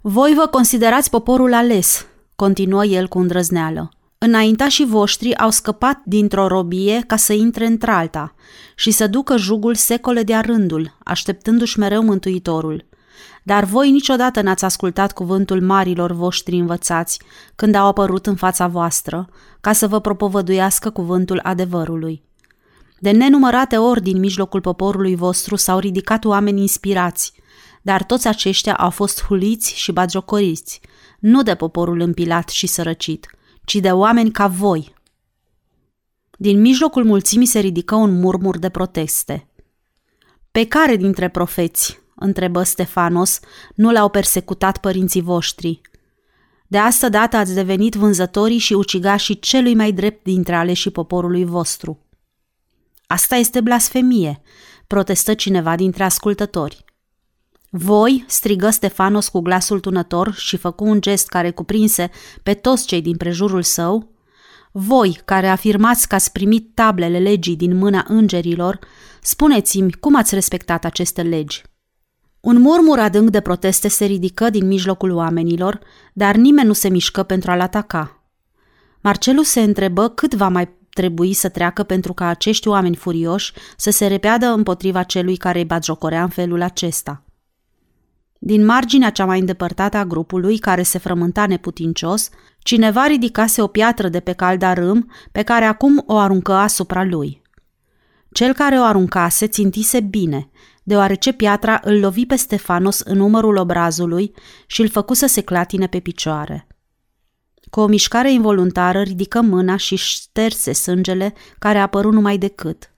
Voi vă considerați poporul ales, continuă el cu îndrăzneală. Înaintașii voștri au scăpat dintr-o robie ca să intre într-alta și să ducă jugul secole de-a rândul, așteptându-și mereu mântuitorul. Dar voi niciodată n-ați ascultat cuvântul marilor voștri învățați când au apărut în fața voastră, ca să vă propovăduiască cuvântul adevărului. De nenumărate ori din mijlocul poporului vostru s-au ridicat oameni inspirați, dar toți aceștia au fost huliți și bagiocoriți, nu de poporul împilat și sărăcit, ci de oameni ca voi. Din mijlocul mulțimii se ridică un murmur de proteste. Pe care dintre profeți, întrebă Stefanos, nu l-au persecutat părinții voștri? De asta dată ați devenit vânzătorii și ucigașii celui mai drept dintre aleșii poporului vostru. Asta este blasfemie, protestă cineva dintre ascultători. Voi, strigă Stefanos cu glasul tunător și făcu un gest care cuprinse pe toți cei din prejurul său, voi, care afirmați că ați primit tablele legii din mâna îngerilor, spuneți-mi cum ați respectat aceste legi. Un murmur adânc de proteste se ridică din mijlocul oamenilor, dar nimeni nu se mișcă pentru a-l ataca. Marcelu se întrebă cât va mai trebui să treacă pentru ca acești oameni furioși să se repeadă împotriva celui care îi batjocorea în felul acesta. Din marginea cea mai îndepărtată a grupului, care se frământa neputincios, cineva ridicase o piatră de pe calda râm pe care acum o aruncă asupra lui. Cel care o aruncase țintise bine, deoarece piatra îl lovi pe Stefanos în umărul obrazului și îl făcu să se clatine pe picioare. Cu o mișcare involuntară ridică mâna și șterse sângele care a apărut numai decât.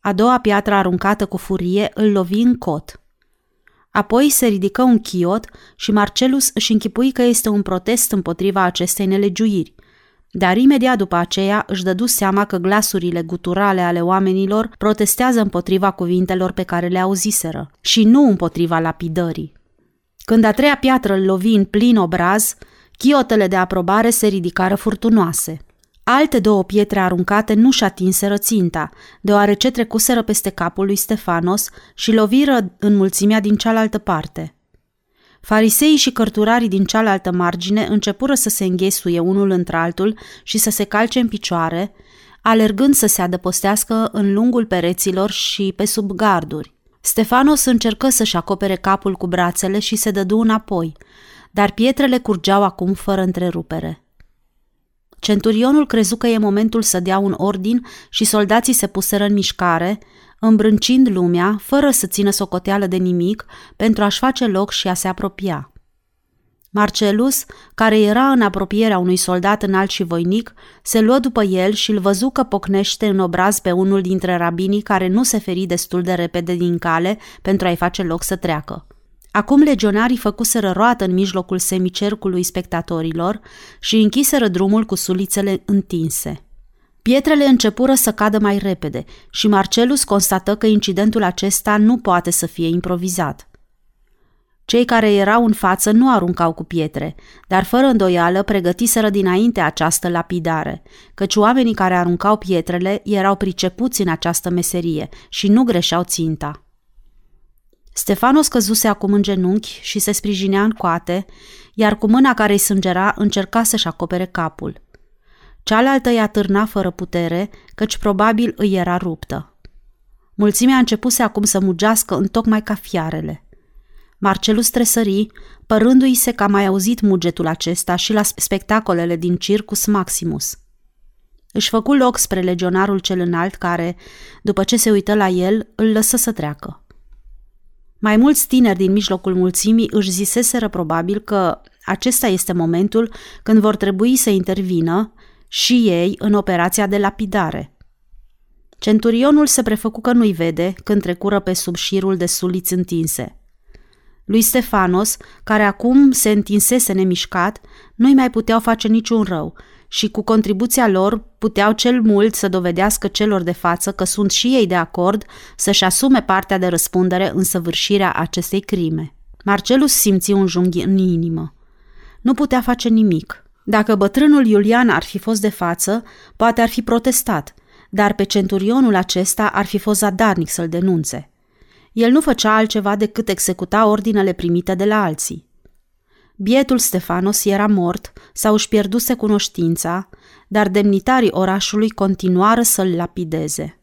A doua piatră aruncată cu furie îl lovi în cot. Apoi se ridică un chiot și Marcelus își închipui că este un protest împotriva acestei nelegiuiri, dar imediat după aceea își dădu seama că glasurile guturale ale oamenilor protestează împotriva cuvintelor pe care le auziseră și nu împotriva lapidării. Când a treia piatră îl lovi în plin obraz, chiotele de aprobare se ridicară furtunoase. Alte două pietre aruncate nu și atinseră ținta, deoarece trecuseră peste capul lui Stefanos și loviră în mulțimea din cealaltă parte. Fariseii și cărturarii din cealaltă margine începură să se înghesuie unul într-altul și să se calce în picioare, alergând să se adăpostească în lungul pereților și pe sub garduri. Stefanos încercă să-și acopere capul cu brațele și se dădu înapoi, dar pietrele curgeau acum fără întrerupere. Centurionul crezu că e momentul să dea un ordin și soldații se puseră în mișcare, îmbrâncind lumea, fără să țină socoteală de nimic, pentru a-și face loc și a se apropia. Marcelus, care era în apropierea unui soldat înalt și voinic, se luă după el și îl văzu că pocnește în obraz pe unul dintre rabinii care nu se feri destul de repede din cale pentru a-i face loc să treacă. Acum legionarii făcuseră roată în mijlocul semicercului spectatorilor și închiseră drumul cu sulițele întinse. Pietrele începură să cadă mai repede și Marcelus constată că incidentul acesta nu poate să fie improvizat. Cei care erau în față nu aruncau cu pietre, dar fără îndoială pregătiseră dinainte această lapidare, căci oamenii care aruncau pietrele erau pricepuți în această meserie și nu greșeau ținta. Stefanos căzuse acum în genunchi și se sprijinea în coate, iar cu mâna care îi sângera încerca să-și acopere capul. Cealaltă i-a târna fără putere, căci probabil îi era ruptă. Mulțimea începuse acum să mugească în tocmai ca fiarele. Marcelus tresări, părându-i se că a mai auzit mugetul acesta și la spectacolele din Circus Maximus. Își făcu loc spre legionarul cel înalt care, după ce se uită la el, îl lăsă să treacă. Mai mulți tineri din mijlocul mulțimii își ziseseră probabil că acesta este momentul când vor trebui să intervină și ei în operația de lapidare. Centurionul se prefăcu că nu-i vede când trecură pe sub șirul de suliți întinse. Lui Stefanos, care acum se întinsese nemișcat, nu-i mai puteau face niciun rău și cu contribuția lor puteau cel mult să dovedească celor de față că sunt și ei de acord să-și asume partea de răspundere în săvârșirea acestei crime. Marcelus simți un junghi în inimă. Nu putea face nimic. Dacă bătrânul Iulian ar fi fost de față, poate ar fi protestat, dar pe centurionul acesta ar fi fost zadarnic să-l denunțe. El nu făcea altceva decât executa ordinele primite de la alții. Bietul Stefanos era mort sau își pierduse cunoștința, dar demnitarii orașului continuară să-l lapideze.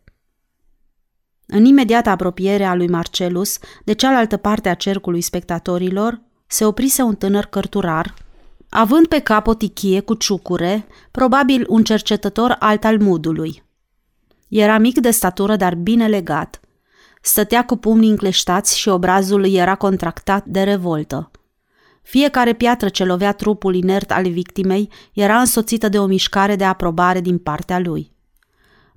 În imediată apropiere a lui Marcelus, de cealaltă parte a cercului spectatorilor, se oprise un tânăr cărturar, având pe cap o tichie cu ciucure, probabil un cercetător al Talmudului. Era mic de statură, dar bine legat. Stătea cu pumnii încleștați și obrazul îi era contractat de revoltă. Fiecare piatră ce lovea trupul inert al victimei era însoțită de o mișcare de aprobare din partea lui.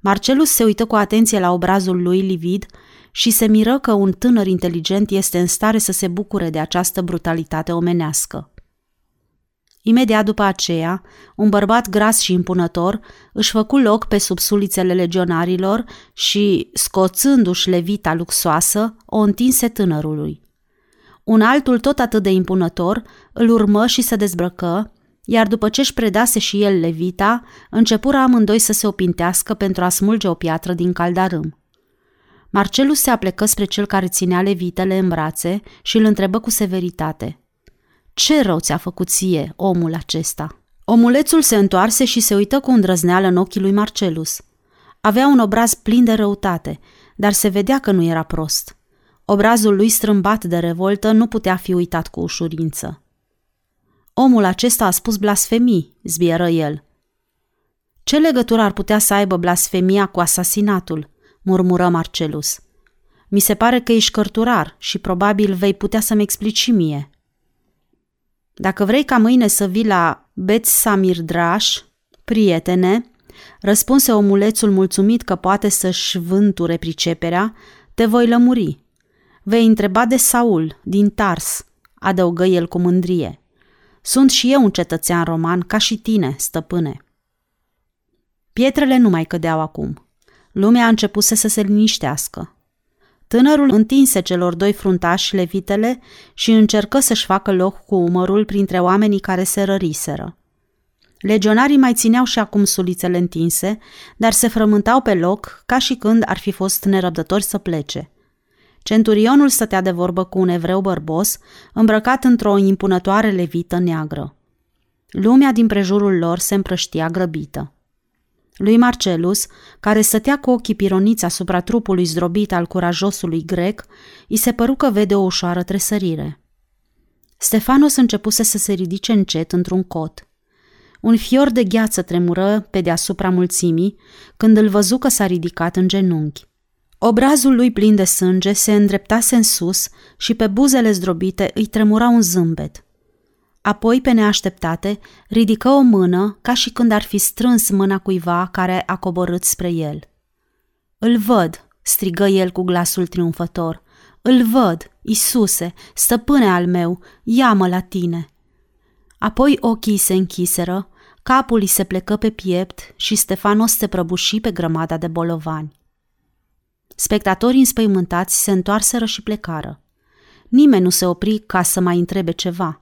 Marcelus se uită cu atenție la obrazul lui livid și se miră că un tânăr inteligent este în stare să se bucure de această brutalitate omenească. Imediat după aceea, un bărbat gras și impunător își făcu loc pe sub sulițele legionarilor și, scoțându-și levita luxoasă, o întinse tânărului. Un altul tot atât de impunător îl urmă și se dezbrăcă, iar după ce își predase și el levita, începură amândoi să se opintească pentru a smulge o piatră din caldarâm. Marcelus se aplecă spre cel care ținea levitele în brațe și îl întrebă cu severitate. Ce rău ți-a făcut ție omul acesta?" Omulețul se întoarse și se uită cu îndrăzneală în ochii lui Marcelus. Avea un obraz plin de răutate, dar se vedea că nu era prost. Obrazul lui strâmbat de revoltă nu putea fi uitat cu ușurință. Omul acesta a spus blasfemii, zbieră el. Ce legătură ar putea să aibă blasfemia cu asasinatul? murmură Marcelus. Mi se pare că ești cărturar și probabil vei putea să-mi explici și mie. Dacă vrei ca mâine să vii la Bet Samir Draș, prietene, răspunse omulețul mulțumit că poate să-și vânture priceperea, te voi lămuri. Vei întreba de Saul, din Tars, adăugă el cu mândrie. Sunt și eu un cetățean roman, ca și tine, stăpâne. Pietrele nu mai cădeau acum. Lumea a început să se liniștească. Tânărul întinse celor doi fruntași levitele și încercă să-și facă loc cu umărul printre oamenii care se răriseră. Legionarii mai țineau și acum sulițele întinse, dar se frământau pe loc ca și când ar fi fost nerăbdători să plece. Centurionul stătea de vorbă cu un evreu bărbos, îmbrăcat într-o impunătoare levită neagră. Lumea din prejurul lor se împrăștia grăbită. Lui Marcelus, care stătea cu ochii pironiți asupra trupului zdrobit al curajosului grec, îi se păru că vede o ușoară tresărire. Stefanos începuse să se ridice încet într-un cot. Un fior de gheață tremură pe deasupra mulțimii când îl văzu că s-a ridicat în genunchi. Obrazul lui plin de sânge se îndreptase în sus și pe buzele zdrobite îi tremura un zâmbet. Apoi, pe neașteptate, ridică o mână ca și când ar fi strâns mâna cuiva care a coborât spre el. Îl văd, strigă el cu glasul triumfător. Îl văd, Isuse, stăpâne al meu, ia-mă la tine. Apoi ochii se închiseră, capul îi se plecă pe piept și Stefanos se prăbuși pe grămada de bolovani. Spectatorii înspăimântați se întoarseră și plecară. Nimeni nu se opri ca să mai întrebe ceva.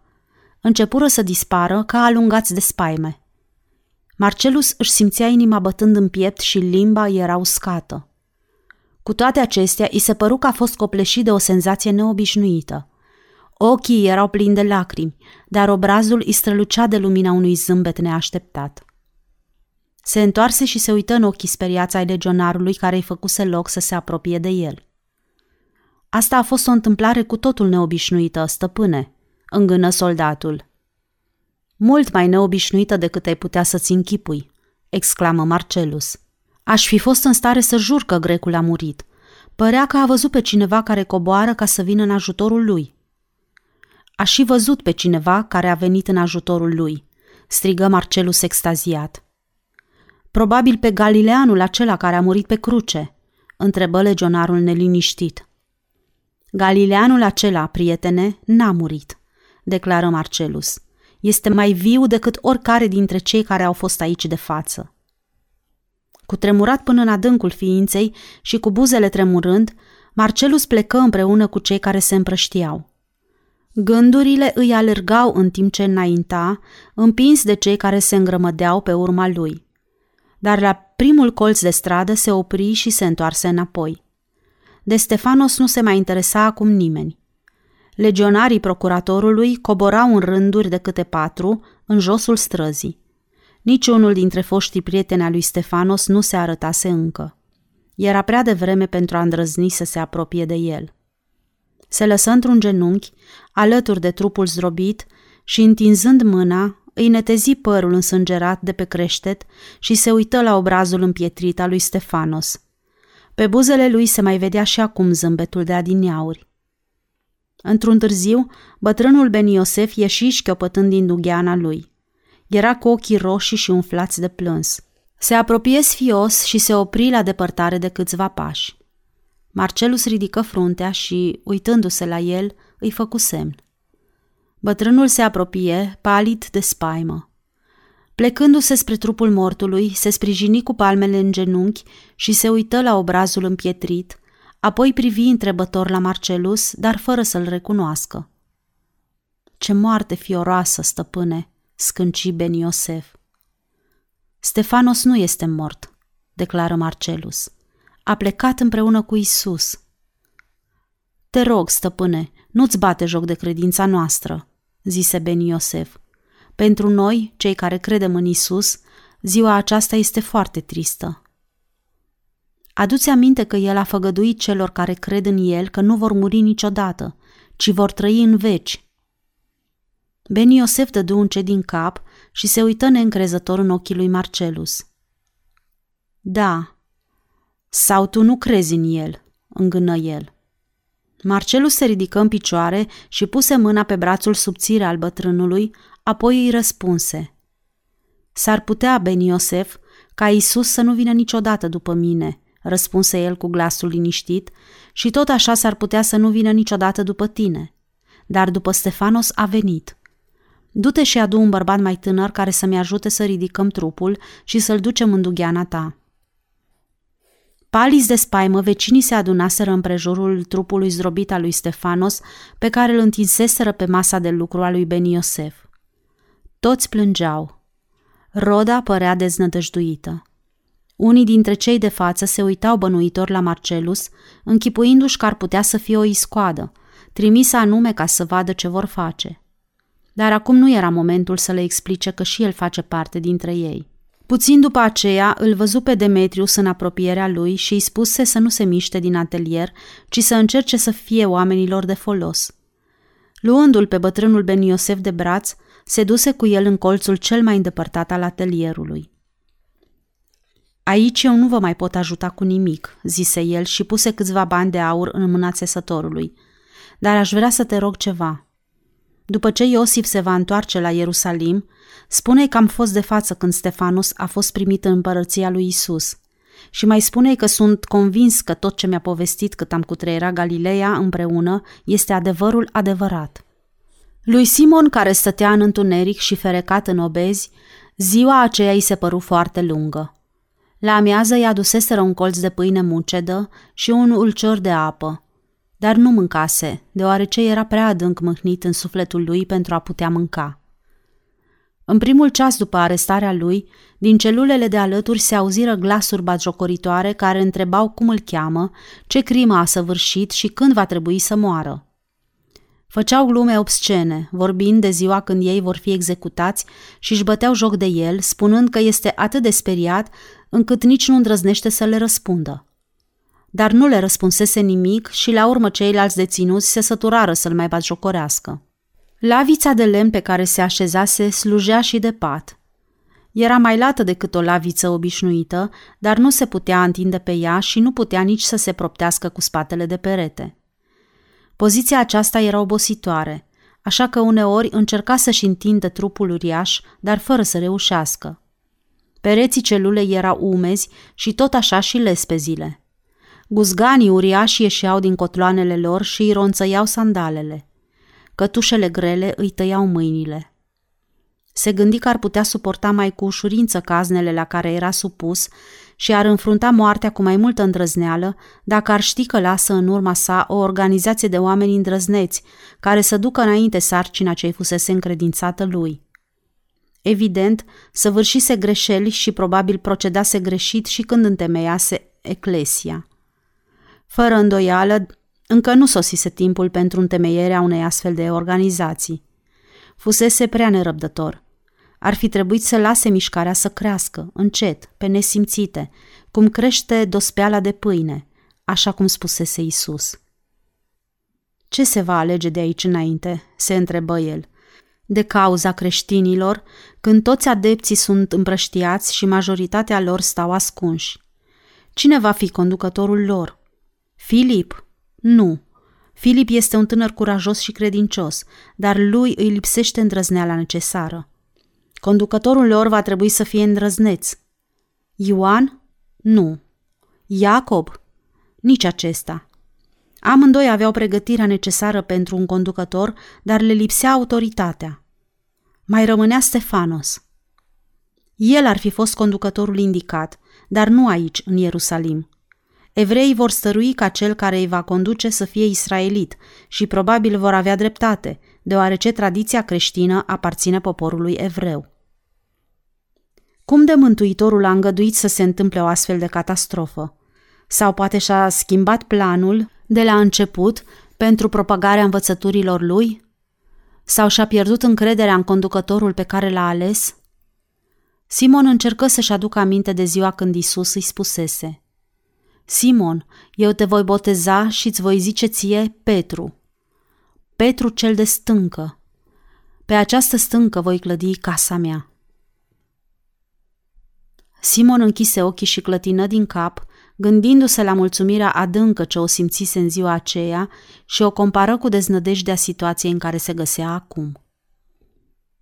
Începură să dispară ca alungați de spaime. Marcelus își simțea inima bătând în piept și limba era uscată. Cu toate acestea, îi se păru că a fost copleșit de o senzație neobișnuită. Ochii erau plini de lacrimi, dar obrazul îi strălucea de lumina unui zâmbet neașteptat. Se întoarse și se uită în ochii speriați ai legionarului care îi făcuse loc să se apropie de el. Asta a fost o întâmplare cu totul neobișnuită, stăpâne, îngână soldatul. Mult mai neobișnuită decât ai putea să-ți închipui, exclamă Marcelus. Aș fi fost în stare să jur că grecul a murit. Părea că a văzut pe cineva care coboară ca să vină în ajutorul lui. Aș și văzut pe cineva care a venit în ajutorul lui, strigă Marcelus extaziat. Probabil pe Galileanul acela care a murit pe cruce, întrebă legionarul neliniștit. Galileanul acela, prietene, n-a murit, declară Marcelus. Este mai viu decât oricare dintre cei care au fost aici de față. Cu tremurat până în adâncul ființei și cu buzele tremurând, Marcelus plecă împreună cu cei care se împrăștiau. Gândurile îi alergau în timp ce înainta, împins de cei care se îngrămădeau pe urma lui dar la primul colț de stradă se opri și se întoarse înapoi. De Stefanos nu se mai interesa acum nimeni. Legionarii procuratorului coborau în rânduri de câte patru în josul străzii. Niciunul dintre foștii prieteni al lui Stefanos nu se arătase încă. Era prea devreme pentru a îndrăzni să se apropie de el. Se lăsă într-un genunchi, alături de trupul zdrobit și, întinzând mâna, îi netezi părul însângerat de pe creștet și se uită la obrazul împietrit al lui Stefanos. Pe buzele lui se mai vedea și acum zâmbetul de adiniauri. Într-un târziu, bătrânul Ben Iosef ieși șchiopătând din dugheana lui. Era cu ochii roșii și umflați de plâns. Se apropie sfios și se opri la depărtare de câțiva pași. Marcelus ridică fruntea și, uitându-se la el, îi făcu semn. Bătrânul se apropie, palid de spaimă. Plecându-se spre trupul mortului, se sprijini cu palmele în genunchi și se uită la obrazul împietrit, apoi privi întrebător la Marcelus, dar fără să-l recunoască. Ce moarte fioroasă, stăpâne!" scânci Ben Iosef. Stefanos nu este mort, declară Marcelus. A plecat împreună cu Isus. Te rog, stăpâne, nu-ți bate joc de credința noastră, zise Ben Iosef. Pentru noi, cei care credem în Isus, ziua aceasta este foarte tristă. Aduți aminte că El a făgăduit celor care cred în El că nu vor muri niciodată, ci vor trăi în veci. Ben Iosef dădu un ce din cap și se uită neîncrezător în ochii lui Marcelus. Da, Sau tu nu crezi în el, îngână el. Marcelus se ridică în picioare și puse mâna pe brațul subțire al bătrânului, apoi îi răspunse. S-ar putea, Ben Iosef, ca Isus să nu vină niciodată după mine, răspunse el cu glasul liniștit, și tot așa s-ar putea să nu vină niciodată după tine. Dar după Stefanos a venit. Du-te și adu un bărbat mai tânăr care să-mi ajute să ridicăm trupul și să-l ducem în dugheana ta. Palis de spaimă, vecinii se adunaseră împrejurul trupului zdrobit al lui Stefanos, pe care îl întinseseră pe masa de lucru a lui Ben Iosef. Toți plângeau. Roda părea deznădăjduită. Unii dintre cei de față se uitau bănuitor la Marcelus, închipuindu-și că ar putea să fie o iscoadă, trimisă anume ca să vadă ce vor face. Dar acum nu era momentul să le explice că și el face parte dintre ei. Puțin după aceea îl văzu pe Demetrius în apropierea lui și îi spuse să nu se miște din atelier, ci să încerce să fie oamenilor de folos. Luându-l pe bătrânul Ben Iosef de braț, se duse cu el în colțul cel mai îndepărtat al atelierului. Aici eu nu vă mai pot ajuta cu nimic, zise el și puse câțiva bani de aur în mâna țesătorului. Dar aș vrea să te rog ceva. După ce Iosif se va întoarce la Ierusalim, spune că am fost de față când Stefanus a fost primit în împărăția lui Isus. Și mai spune că sunt convins că tot ce mi-a povestit cât am cutreierat Galileea împreună este adevărul adevărat. Lui Simon, care stătea în întuneric și ferecat în obezi, ziua aceea îi se păru foarte lungă. La amiază i-a aduseseră un colț de pâine mucedă și un ulcior de apă, dar nu mâncase, deoarece era prea adânc mâhnit în sufletul lui pentru a putea mânca. În primul ceas după arestarea lui, din celulele de alături se auziră glasuri batjocoritoare care întrebau cum îl cheamă, ce crimă a săvârșit și când va trebui să moară. Făceau glume obscene, vorbind de ziua când ei vor fi executați și își băteau joc de el, spunând că este atât de speriat încât nici nu îndrăznește să le răspundă. Dar nu le răspunsese nimic și la urmă ceilalți deținuți se săturară să-l mai batjocorească. Lavița de lemn pe care se așezase slujea și de pat. Era mai lată decât o laviță obișnuită, dar nu se putea întinde pe ea și nu putea nici să se proptească cu spatele de perete. Poziția aceasta era obositoare, așa că uneori încerca să-și întindă trupul uriaș, dar fără să reușească. Pereții celulei erau umezi și tot așa și lespezile. Guzganii uriași ieșeau din cotloanele lor și îi ronțăiau sandalele. Cătușele grele îi tăiau mâinile. Se gândi că ar putea suporta mai cu ușurință caznele la care era supus și ar înfrunta moartea cu mai multă îndrăzneală dacă ar ști că lasă în urma sa o organizație de oameni îndrăzneți care să ducă înainte sarcina ce-i fusese încredințată lui. Evident, săvârșise greșeli și probabil procedase greșit și când întemeiase eclesia. Fără îndoială, încă nu sosise timpul pentru întemeierea unei astfel de organizații. Fusese prea nerăbdător. Ar fi trebuit să lase mișcarea să crească, încet, pe nesimțite, cum crește dospeala de pâine, așa cum spusese Isus. Ce se va alege de aici înainte?" se întrebă el de cauza creștinilor, când toți adepții sunt împrăștiați și majoritatea lor stau ascunși. Cine va fi conducătorul lor? Filip? Nu. Filip este un tânăr curajos și credincios, dar lui îi lipsește îndrăzneala necesară. Conducătorul lor va trebui să fie îndrăzneț. Ioan? Nu. Iacob? Nici acesta. Amândoi aveau pregătirea necesară pentru un conducător, dar le lipsea autoritatea. Mai rămânea Stefanos. El ar fi fost conducătorul indicat, dar nu aici, în Ierusalim. Evreii vor stărui ca cel care îi va conduce să fie israelit și probabil vor avea dreptate, deoarece tradiția creștină aparține poporului evreu. Cum de Mântuitorul a îngăduit să se întâmple o astfel de catastrofă? Sau poate și-a schimbat planul de la început pentru propagarea învățăturilor lui? Sau și-a pierdut încrederea în conducătorul pe care l-a ales? Simon încercă să-și aducă aminte de ziua când Isus îi spusese Simon, eu te voi boteza și îți voi zice ție Petru. Petru cel de stâncă. Pe această stâncă voi clădi casa mea. Simon închise ochii și clătină din cap, gândindu-se la mulțumirea adâncă ce o simțise în ziua aceea și o compară cu deznădejdea situației în care se găsea acum.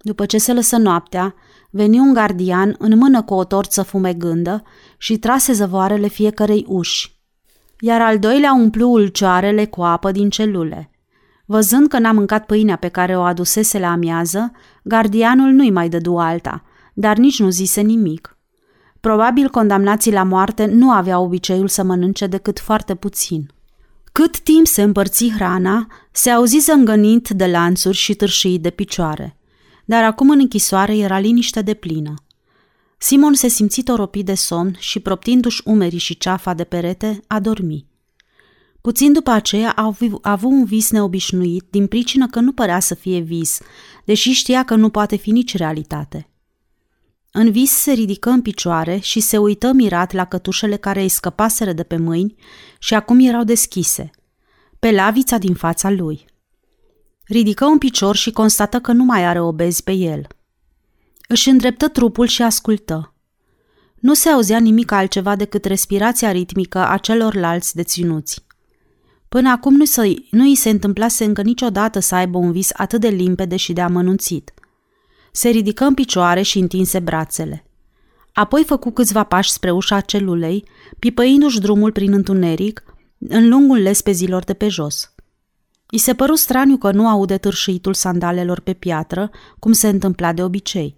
După ce se lăsă noaptea, veni un gardian în mână cu o torță fumegândă și trase zăvoarele fiecărei uși, iar al doilea umplu ulcioarele cu apă din celule. Văzând că n-a mâncat pâinea pe care o adusese la amiază, gardianul nu-i mai dădu alta, dar nici nu zise nimic. Probabil condamnații la moarte nu aveau obiceiul să mănânce decât foarte puțin. Cât timp se împărți hrana, se auzi zângănind de lanțuri și târșii de picioare. Dar acum în închisoare era liniște de plină. Simon se simți toropit de somn și, proptindu-și umerii și ceafa de perete, a dormi. Puțin după aceea a avut un vis neobișnuit, din pricină că nu părea să fie vis, deși știa că nu poate fi nici realitate. În vis se ridică în picioare și se uită mirat la cătușele care îi scăpaseră de pe mâini și acum erau deschise, pe lavița din fața lui. Ridică un picior și constată că nu mai are obezi pe el. Își îndreptă trupul și ascultă. Nu se auzea nimic altceva decât respirația ritmică a celorlalți deținuți. Până acum nu, să, nu îi se întâmplase încă niciodată să aibă un vis atât de limpede și de amănunțit. Se ridică în picioare și întinse brațele. Apoi făcu câțiva pași spre ușa celulei, pipăindu-și drumul prin întuneric, în lungul lespezilor de pe jos. I se păru straniu că nu aude târșitul sandalelor pe piatră, cum se întâmpla de obicei.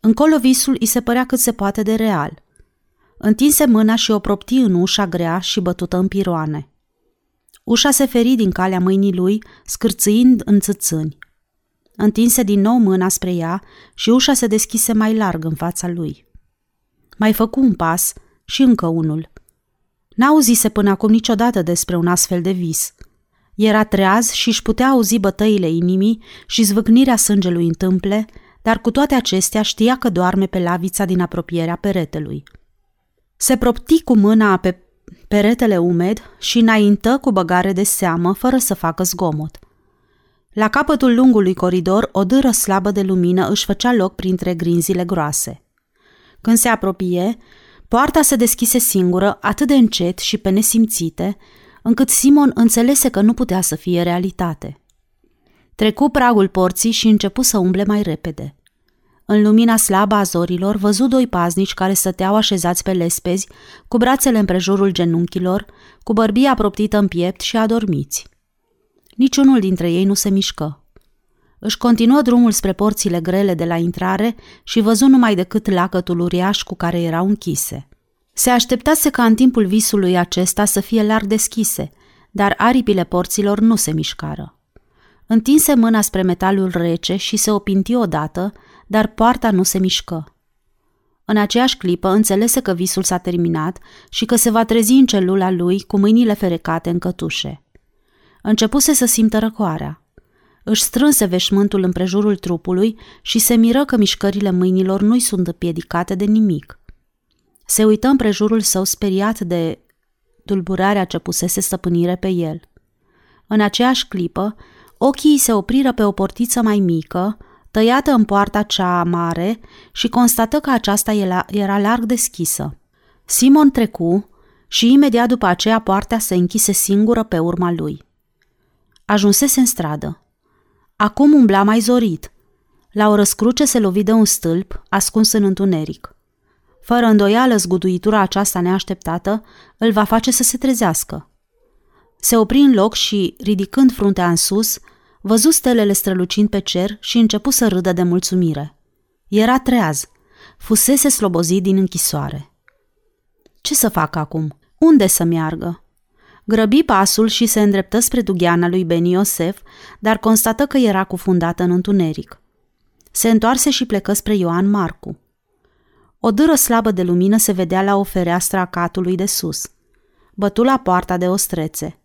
Încolo visul îi se părea cât se poate de real. Întinse mâna și o propti în ușa grea și bătută în piroane. Ușa se feri din calea mâinii lui, scârțâind în țâțâni. Întinse din nou mâna spre ea și ușa se deschise mai larg în fața lui. Mai făcu un pas și încă unul. N-auzise până acum niciodată despre un astfel de vis. Era treaz și își putea auzi bătăile inimii și zvâcnirea sângelui în tâmple, dar cu toate acestea știa că doarme pe lavița din apropierea peretelui. Se propti cu mâna pe peretele umed și înaintă cu băgare de seamă, fără să facă zgomot. La capătul lungului coridor, o dâră slabă de lumină își făcea loc printre grinzile groase. Când se apropie, poarta se deschise singură, atât de încet și pe nesimțite, încât Simon înțelese că nu putea să fie realitate. Trecu pragul porții și începu să umble mai repede. În lumina slabă a zorilor, văzu doi paznici care stăteau așezați pe lespezi, cu brațele împrejurul genunchilor, cu bărbia proptită în piept și adormiți. Niciunul dintre ei nu se mișcă. Își continuă drumul spre porțile grele de la intrare și văzu numai decât lacătul uriaș cu care erau închise. Se așteptase ca în timpul visului acesta să fie larg deschise, dar aripile porților nu se mișcară. Întinse mâna spre metalul rece și se opinti odată, dar poarta nu se mișcă. În aceeași clipă înțelese că visul s-a terminat și că se va trezi în celula lui cu mâinile ferecate în cătușe. Începuse să simtă răcoarea. Își strânse veșmântul împrejurul trupului și se miră că mișcările mâinilor nu-i sunt împiedicate de nimic. Se uită împrejurul său speriat de tulburarea ce pusese stăpânire pe el. În aceeași clipă, ochii se opriră pe o portiță mai mică, tăiată în poarta cea mare și constată că aceasta era larg deschisă. Simon trecu și imediat după aceea poarta se închise singură pe urma lui. Ajunsese în stradă. Acum umbla mai zorit. La o răscruce se lovi de un stâlp ascuns în întuneric. Fără îndoială, zguduitura aceasta neașteptată îl va face să se trezească. Se opri în loc și, ridicând fruntea în sus, văzu stelele strălucind pe cer și începu să râdă de mulțumire. Era treaz. Fusese slobozit din închisoare. Ce să fac acum? Unde să meargă? Grăbi pasul și se îndreptă spre dugheana lui Beni Iosef, dar constată că era cufundată în întuneric. Se întoarse și plecă spre Ioan Marcu. O dâră slabă de lumină se vedea la o fereastră a catului de sus. Bătu la poarta de ostrețe.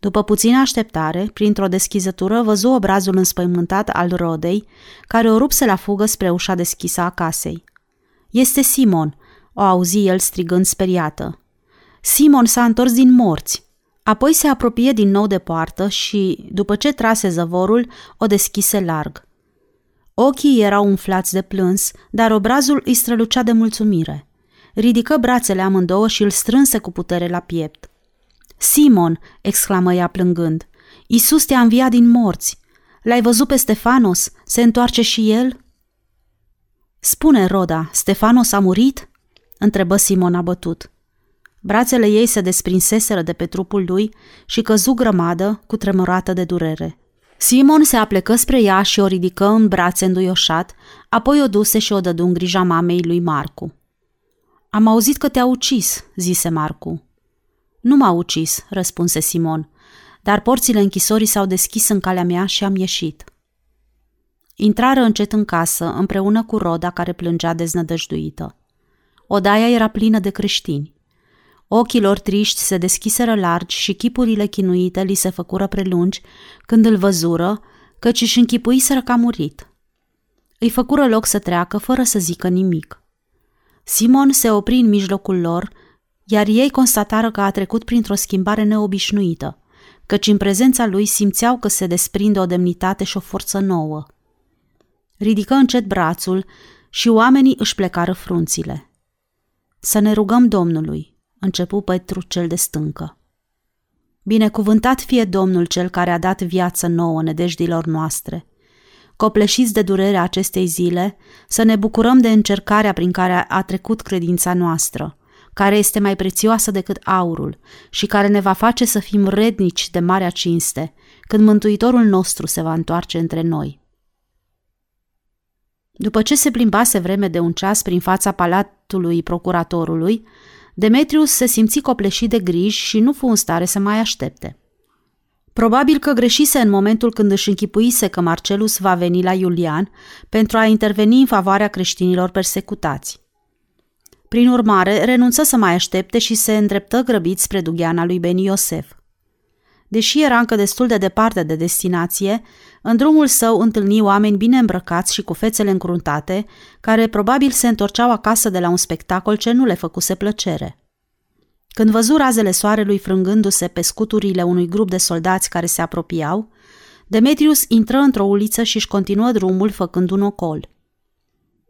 După puțină așteptare, printr-o deschizătură, văzu obrazul înspăimântat al rodei, care o rupse la fugă spre ușa deschisă a casei. Este Simon, o auzi el strigând speriată. Simon s-a întors din morți. Apoi se apropie din nou de poartă și, după ce trase zăvorul, o deschise larg. Ochii erau umflați de plâns, dar obrazul îi strălucea de mulțumire. ridică brațele amândouă și îl strânse cu putere la piept. Simon, exclamă ea plângând, Isus te-a înviat din morți. L-ai văzut pe Stefanos? Se întoarce și el? Spune, Roda, Stefanos a murit? întrebă Simon abătut. Brațele ei se desprinseseră de pe trupul lui și căzu grămadă, cu tremurată de durere. Simon se aplecă spre ea și o ridică în brațe înduioșat, apoi o duse și o dădu în grija mamei lui Marcu. Am auzit că te-a ucis, zise Marcu. Nu m-a ucis, răspunse Simon, dar porțile închisorii s-au deschis în calea mea și am ieșit. Intrară încet în casă, împreună cu Roda care plângea deznădăjduită. Odaia era plină de creștini. Ochii lor triști se deschiseră largi și chipurile chinuite li se făcură prelungi când îl văzură, căci își închipuiseră că a murit. Îi făcură loc să treacă fără să zică nimic. Simon se opri în mijlocul lor, iar ei constatară că a trecut printr-o schimbare neobișnuită, căci în prezența lui simțeau că se desprinde o demnitate și o forță nouă. Ridică încet brațul și oamenii își plecară frunțile. Să ne rugăm Domnului, începu Petru cel de stâncă. Binecuvântat fie Domnul cel care a dat viață nouă nedejdilor noastre. Copleșiți de durerea acestei zile, să ne bucurăm de încercarea prin care a trecut credința noastră, care este mai prețioasă decât aurul și care ne va face să fim rednici de marea cinste, când Mântuitorul nostru se va întoarce între noi. După ce se plimbase vreme de un ceas prin fața palatului procuratorului, Demetrius se simți copleșit de griji și nu fu în stare să mai aștepte. Probabil că greșise în momentul când își închipuise că Marcelus va veni la Iulian pentru a interveni în favoarea creștinilor persecutați. Prin urmare, renunță să mai aștepte și se îndreptă grăbit spre dugheana lui Beni Iosef. Deși era încă destul de departe de destinație, în drumul său întâlni oameni bine îmbrăcați și cu fețele încruntate, care probabil se întorceau acasă de la un spectacol ce nu le făcuse plăcere. Când văzu razele soarelui frângându-se pe scuturile unui grup de soldați care se apropiau, Demetrius intră într-o uliță și își continuă drumul făcând un ocol.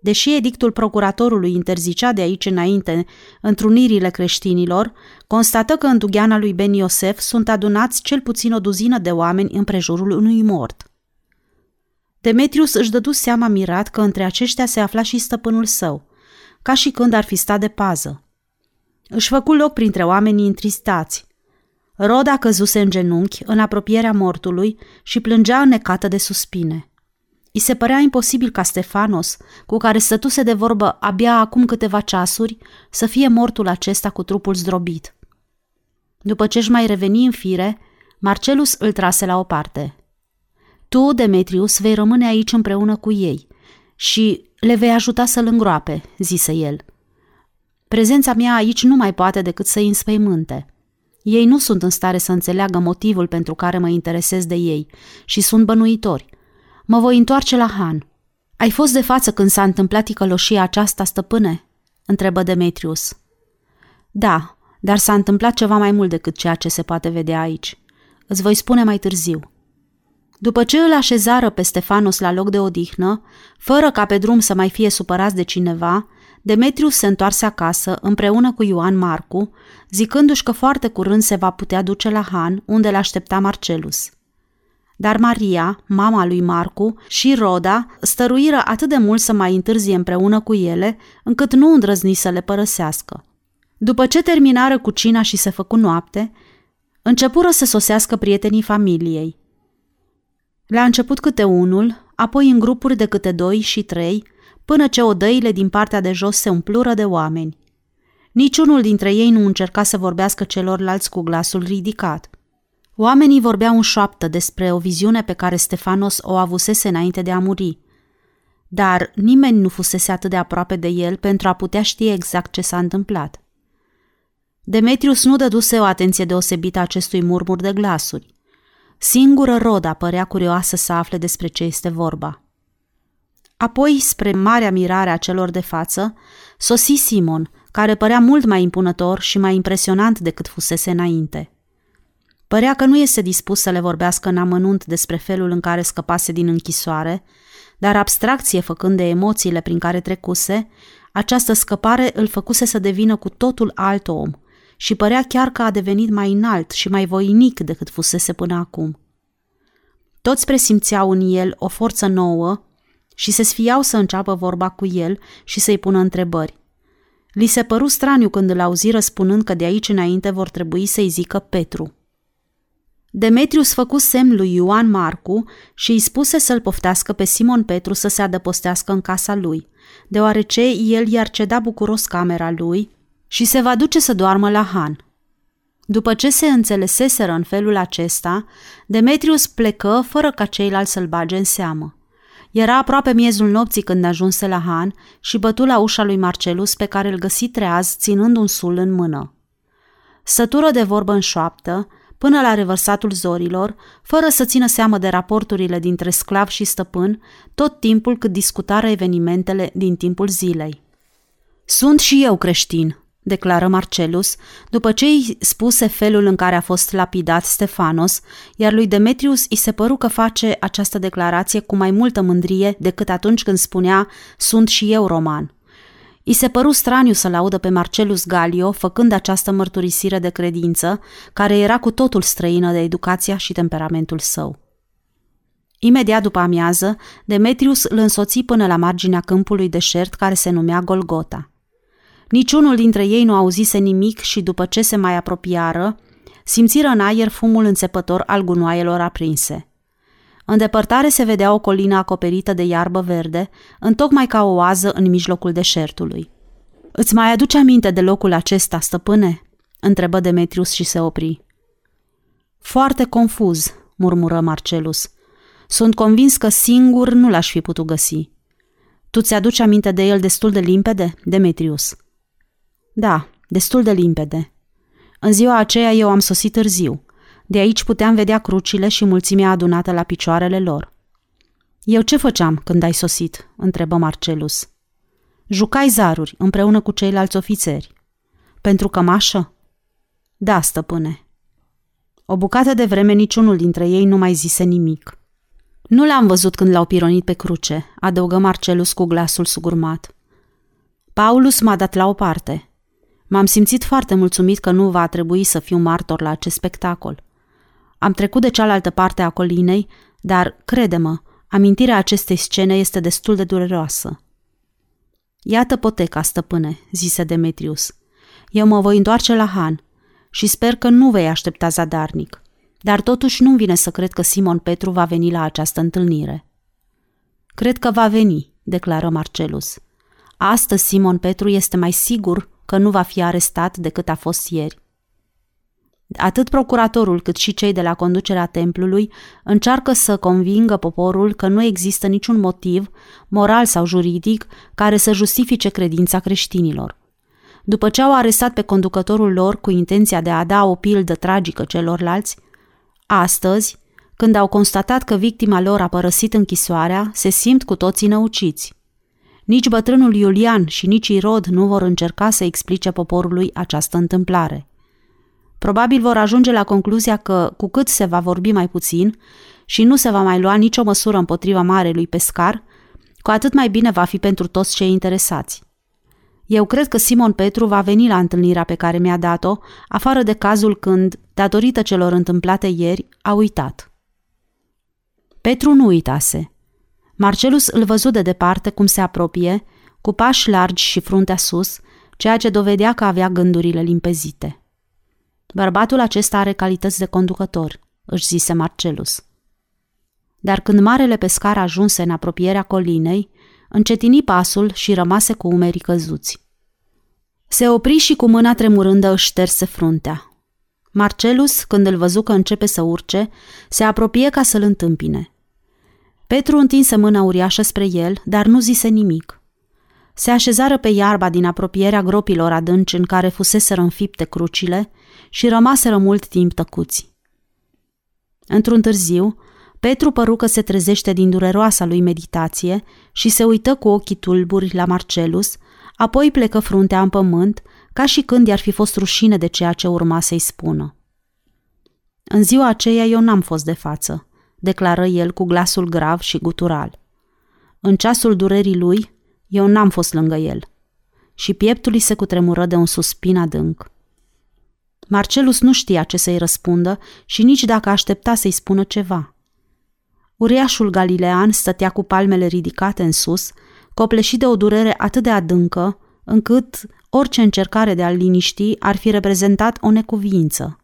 Deși edictul procuratorului interzicea de aici înainte întrunirile creștinilor, constată că în dugheana lui Ben Iosef sunt adunați cel puțin o duzină de oameni în prejurul unui mort. Demetrius își dădu seama mirat că între aceștia se afla și stăpânul său, ca și când ar fi stat de pază. Își făcu loc printre oamenii întristați. Roda căzuse în genunchi, în apropierea mortului, și plângea înnecată de suspine – I se părea imposibil ca Stefanos, cu care stătuse de vorbă abia acum câteva ceasuri, să fie mortul acesta cu trupul zdrobit. După ce își mai reveni în fire, Marcelus îl trase la o parte. Tu, Demetrius, vei rămâne aici împreună cu ei și le vei ajuta să-l îngroape, zise el. Prezența mea aici nu mai poate decât să-i înspăimânte. Ei nu sunt în stare să înțeleagă motivul pentru care mă interesez de ei și sunt bănuitori – Mă voi întoarce la Han. Ai fost de față când s-a întâmplat ticăloșia aceasta, stăpâne? întrebă Demetrius. Da, dar s-a întâmplat ceva mai mult decât ceea ce se poate vedea aici. Îți voi spune mai târziu. După ce îl așezară pe Stefanos la loc de odihnă, fără ca pe drum să mai fie supărați de cineva, Demetrius se întoarse acasă împreună cu Ioan Marcu, zicându-și că foarte curând se va putea duce la Han, unde l-aștepta Marcelus. Dar Maria, mama lui Marcu și Roda stăruiră atât de mult să mai întârzie împreună cu ele, încât nu îndrăzni să le părăsească. După ce terminară cu cina și se făcu noapte, începură să sosească prietenii familiei. La început câte unul, apoi în grupuri de câte doi și trei, până ce odăile din partea de jos se umplură de oameni. Niciunul dintre ei nu încerca să vorbească celorlalți cu glasul ridicat – Oamenii vorbeau în șoaptă despre o viziune pe care Stefanos o avusese înainte de a muri. Dar nimeni nu fusese atât de aproape de el pentru a putea ști exact ce s-a întâmplat. Demetrius nu dăduse o atenție deosebită acestui murmur de glasuri. Singură Roda părea curioasă să afle despre ce este vorba. Apoi, spre marea mirare a celor de față, sosi Simon, care părea mult mai impunător și mai impresionant decât fusese înainte. Părea că nu este dispus să le vorbească în amănunt despre felul în care scăpase din închisoare, dar abstracție făcând de emoțiile prin care trecuse, Această scăpare îl făcuse să devină cu totul alt om și părea chiar că a devenit mai înalt și mai voinic decât fusese până acum. Toți presimțeau în el o forță nouă și se sfiau să înceapă vorba cu el și să-i pună întrebări. Li se păru straniu când îl auzi răspunând că de aici înainte vor trebui să-i zică Petru. Demetrius făcu semn lui Ioan Marcu și îi spuse să-l poftească pe Simon Petru să se adăpostească în casa lui, deoarece el i-ar ceda bucuros camera lui și se va duce să doarmă la Han. După ce se înțeleseseră în felul acesta, Demetrius plecă fără ca ceilalți să-l bage în seamă. Era aproape miezul nopții când ajunse la Han și bătu la ușa lui Marcelus pe care îl găsi treaz ținând un sul în mână. Sătură de vorbă în șoaptă, până la revărsatul zorilor, fără să țină seamă de raporturile dintre sclav și stăpân, tot timpul cât discutară evenimentele din timpul zilei. Sunt și eu creștin, declară Marcelus, după ce îi spuse felul în care a fost lapidat Stefanos, iar lui Demetrius îi se păru că face această declarație cu mai multă mândrie decât atunci când spunea sunt și eu roman. I se păru straniu să-l audă pe Marcelus Galio făcând această mărturisire de credință, care era cu totul străină de educația și temperamentul său. Imediat după amiază, Demetrius îl însoți până la marginea câmpului deșert care se numea Golgota. Niciunul dintre ei nu auzise nimic și după ce se mai apropiară, simțiră în aer fumul înțepător al gunoaielor aprinse. În depărtare se vedea o colină acoperită de iarbă verde, întocmai ca o oază în mijlocul deșertului. Îți mai aduce aminte de locul acesta, stăpâne?" întrebă Demetrius și se opri. Foarte confuz, murmură Marcelus. Sunt convins că singur nu l-aș fi putut găsi. Tu ți-aduci aminte de el destul de limpede, Demetrius? Da, destul de limpede. În ziua aceea eu am sosit târziu. De aici puteam vedea crucile și mulțimea adunată la picioarele lor. Eu ce făceam când ai sosit?" întrebă Marcelus. Jucai zaruri împreună cu ceilalți ofițeri. Pentru cămașă? Da, stăpâne. O bucată de vreme niciunul dintre ei nu mai zise nimic. Nu l-am văzut când l-au pironit pe cruce, adăugă Marcelus cu glasul sugurmat. Paulus m-a dat la o parte. M-am simțit foarte mulțumit că nu va trebui să fiu martor la acest spectacol. Am trecut de cealaltă parte a colinei, dar, crede-mă, amintirea acestei scene este destul de dureroasă. Iată poteca, stăpâne, zise Demetrius. Eu mă voi întoarce la Han și sper că nu vei aștepta zadarnic, dar totuși nu vine să cred că Simon Petru va veni la această întâlnire. Cred că va veni, declară Marcelus. Astăzi Simon Petru este mai sigur că nu va fi arestat decât a fost ieri. Atât procuratorul cât și cei de la conducerea templului încearcă să convingă poporul că nu există niciun motiv, moral sau juridic, care să justifice credința creștinilor. După ce au arestat pe conducătorul lor cu intenția de a da o pildă tragică celorlalți, astăzi, când au constatat că victima lor a părăsit închisoarea, se simt cu toții năuciți. Nici bătrânul Iulian și nici Irod nu vor încerca să explice poporului această întâmplare. Probabil vor ajunge la concluzia că, cu cât se va vorbi mai puțin și nu se va mai lua nicio măsură împotriva marelui pescar, cu atât mai bine va fi pentru toți cei interesați. Eu cred că Simon Petru va veni la întâlnirea pe care mi-a dat-o, afară de cazul când, datorită celor întâmplate ieri, a uitat. Petru nu uitase. Marcelus îl văzu de departe cum se apropie, cu pași largi și fruntea sus, ceea ce dovedea că avea gândurile limpezite. Bărbatul acesta are calități de conducător, își zise Marcelus. Dar când marele pescar ajunse în apropierea colinei, încetini pasul și rămase cu umerii căzuți. Se opri și cu mâna tremurândă își șterse fruntea. Marcelus, când îl văzu că începe să urce, se apropie ca să-l întâmpine. Petru întinse mâna uriașă spre el, dar nu zise nimic. Se așezară pe iarba din apropierea gropilor adânci în care fuseseră înfipte crucile și rămaseră mult timp tăcuți. Într-un târziu, Petru păru că se trezește din dureroasa lui meditație și se uită cu ochii tulburi la Marcelus, apoi plecă fruntea în pământ, ca și când i-ar fi fost rușine de ceea ce urma să-i spună. În ziua aceea eu n-am fost de față, declară el cu glasul grav și gutural. În ceasul durerii lui, eu n-am fost lângă el. și pieptul îi se cutremură de un suspin adânc. Marcelus nu știa ce să-i răspundă și nici dacă aștepta să-i spună ceva. Uriașul galilean stătea cu palmele ridicate în sus, copleșit de o durere atât de adâncă, încât orice încercare de a-l liniști ar fi reprezentat o necuvință.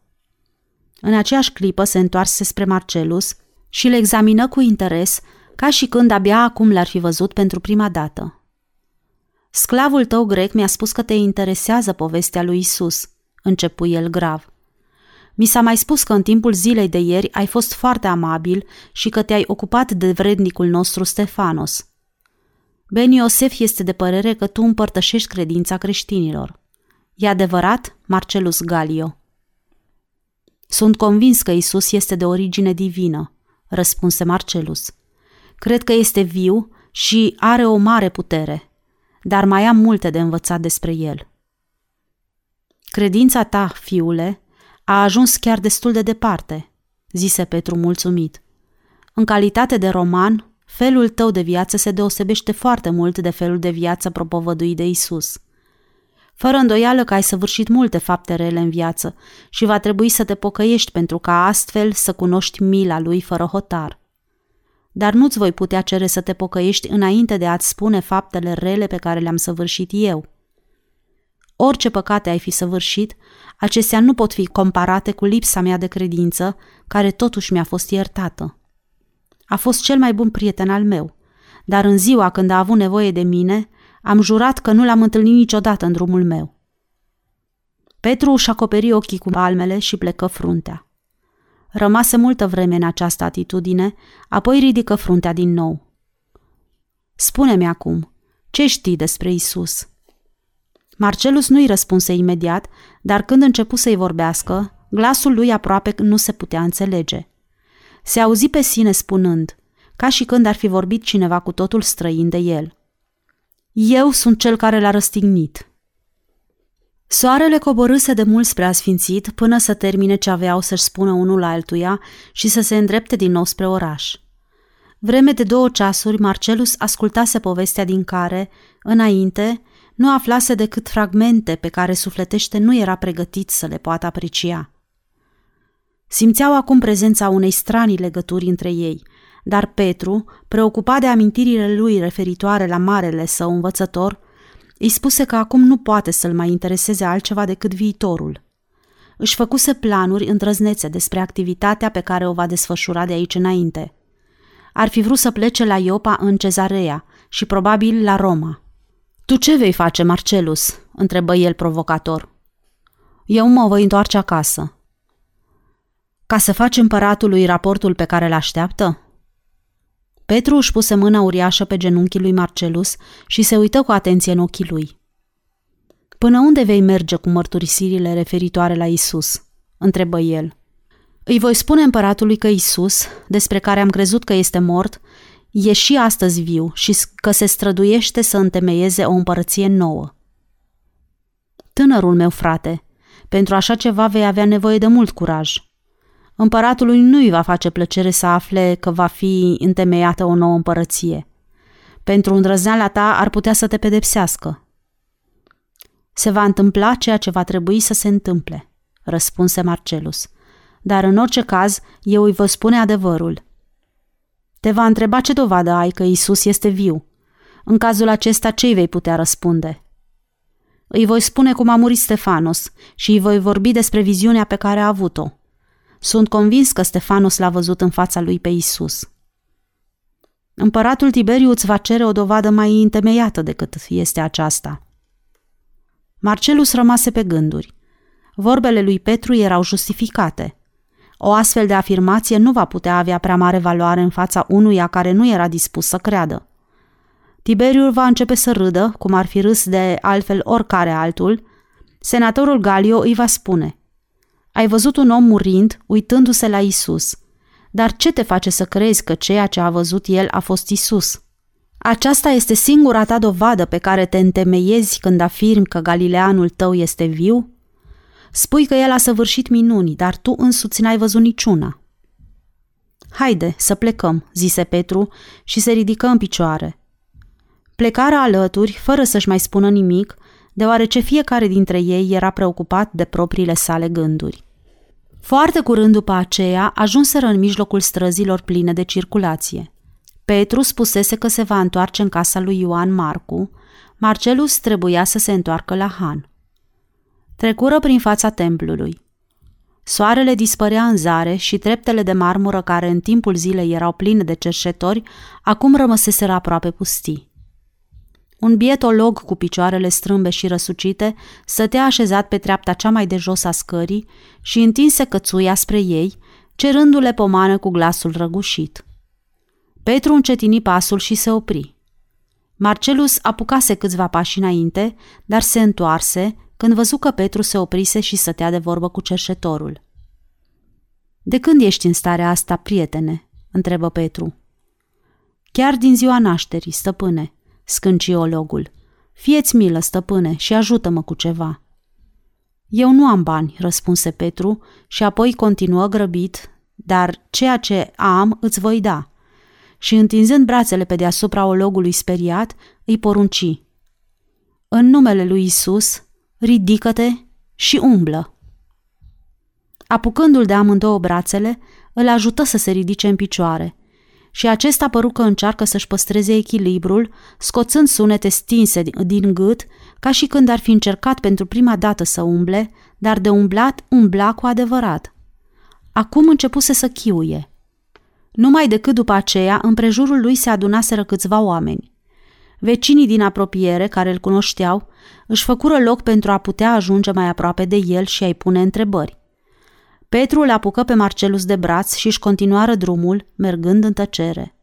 În aceeași clipă se întoarse spre Marcelus și le examină cu interes, ca și când abia acum l-ar fi văzut pentru prima dată. Sclavul tău grec mi-a spus că te interesează povestea lui Isus, începu el grav. Mi s-a mai spus că în timpul zilei de ieri ai fost foarte amabil și că te-ai ocupat de vrednicul nostru Stefanos. Ben Iosef este de părere că tu împărtășești credința creștinilor. E adevărat, Marcelus Galio? Sunt convins că Isus este de origine divină, răspunse Marcelus. Cred că este viu și are o mare putere, dar mai am multe de învățat despre el. Credința ta, fiule, a ajuns chiar destul de departe, zise Petru mulțumit. În calitate de roman, felul tău de viață se deosebește foarte mult de felul de viață propovăduit de Isus. Fără îndoială că ai săvârșit multe fapte rele în viață și va trebui să te pocăiești pentru ca astfel să cunoști mila lui fără hotar. Dar nu-ți voi putea cere să te pocăiești înainte de a-ți spune faptele rele pe care le-am săvârșit eu. Orice păcate ai fi săvârșit, acestea nu pot fi comparate cu lipsa mea de credință, care totuși mi-a fost iertată. A fost cel mai bun prieten al meu, dar în ziua când a avut nevoie de mine, am jurat că nu l-am întâlnit niciodată în drumul meu. Petru își acoperi ochii cu palmele și plecă fruntea. Rămase multă vreme în această atitudine, apoi ridică fruntea din nou. Spune-mi acum, ce știi despre Isus? Marcelus nu-i răspunse imediat, dar când începu să-i vorbească, glasul lui aproape nu se putea înțelege. Se auzi pe sine spunând, ca și când ar fi vorbit cineva cu totul străin de el. Eu sunt cel care l-a răstignit. Soarele coborâse de mult spre asfințit până să termine ce aveau să-și spună unul altuia și să se îndrepte din nou spre oraș. Vreme de două ceasuri, Marcelus ascultase povestea din care, înainte, nu aflase decât fragmente pe care sufletește nu era pregătit să le poată aprecia. Simțeau acum prezența unei stranii legături între ei, dar Petru, preocupat de amintirile lui referitoare la marele său învățător, îi spuse că acum nu poate să-l mai intereseze altceva decât viitorul. Își făcuse planuri îndrăznețe despre activitatea pe care o va desfășura de aici înainte. Ar fi vrut să plece la Iopa în Cezarea și probabil la Roma. Tu ce vei face, Marcelus?" întrebă el provocator. Eu mă voi întoarce acasă. Ca să faci împăratului raportul pe care îl așteaptă? Petru își puse mâna uriașă pe genunchii lui Marcelus și se uită cu atenție în ochii lui. Până unde vei merge cu mărturisirile referitoare la Isus? întrebă el. Îi voi spune împăratului că Isus, despre care am crezut că este mort, e și astăzi viu și că se străduiește să întemeieze o împărăție nouă. Tânărul meu frate, pentru așa ceva vei avea nevoie de mult curaj – Împăratului nu îi va face plăcere să afle că va fi întemeiată o nouă împărăție. Pentru îndrăzneala ta ar putea să te pedepsească. Se va întâmpla ceea ce va trebui să se întâmple, răspunse Marcelus. Dar în orice caz, eu îi vă spune adevărul. Te va întreba ce dovadă ai că Isus este viu. În cazul acesta, ce îi vei putea răspunde? Îi voi spune cum a murit Stefanos și îi voi vorbi despre viziunea pe care a avut-o. Sunt convins că Stefanos l-a văzut în fața lui pe Isus. Împăratul Tiberiu îți va cere o dovadă mai întemeiată decât este aceasta. Marcelus rămase pe gânduri. Vorbele lui Petru erau justificate. O astfel de afirmație nu va putea avea prea mare valoare în fața unuia care nu era dispus să creadă. Tiberiul va începe să râdă, cum ar fi râs de altfel oricare altul. Senatorul Galio îi va spune – ai văzut un om murind, uitându-se la Isus. Dar ce te face să crezi că ceea ce a văzut el a fost Isus? Aceasta este singura ta dovadă pe care te întemeiezi când afirmi că Galileanul tău este viu? Spui că el a săvârșit minuni, dar tu însuți n-ai văzut niciuna. Haide, să plecăm, zise Petru și se ridică în picioare. Plecarea alături, fără să-și mai spună nimic, deoarece fiecare dintre ei era preocupat de propriile sale gânduri. Foarte curând după aceea, ajunseră în mijlocul străzilor pline de circulație. Petru spusese că se va întoarce în casa lui Ioan Marcu, Marcelus trebuia să se întoarcă la Han. Trecură prin fața templului. Soarele dispărea în zare și treptele de marmură care în timpul zilei erau pline de cerșetori, acum rămăseseră aproape pustii. Un bietolog cu picioarele strâmbe și răsucite stătea așezat pe treapta cea mai de jos a scării și întinse cățuia spre ei, cerându-le pomană cu glasul răgușit. Petru încetini pasul și se opri. Marcelus apucase câțiva pași înainte, dar se întoarse când văzu că Petru se oprise și stătea de vorbă cu cerșetorul. De când ești în starea asta, prietene?" întrebă Petru. Chiar din ziua nașterii, stăpâne," scânci ologul. Fieți milă, stăpâne, și ajută-mă cu ceva." Eu nu am bani," răspunse Petru și apoi continuă grăbit, dar ceea ce am îți voi da. Și întinzând brațele pe deasupra ologului speriat, îi porunci. În numele lui Isus, ridică-te și umblă. Apucându-l de amândouă brațele, îl ajută să se ridice în picioare și acesta păru că încearcă să-și păstreze echilibrul, scoțând sunete stinse din gât, ca și când ar fi încercat pentru prima dată să umble, dar de umblat umbla cu adevărat. Acum începuse să chiuie. Numai decât după aceea, împrejurul lui se adunaseră câțiva oameni. Vecinii din apropiere, care îl cunoșteau, își făcură loc pentru a putea ajunge mai aproape de el și a-i pune întrebări. Petru îl apucă pe Marcelus de braț și își continuară drumul, mergând în tăcere.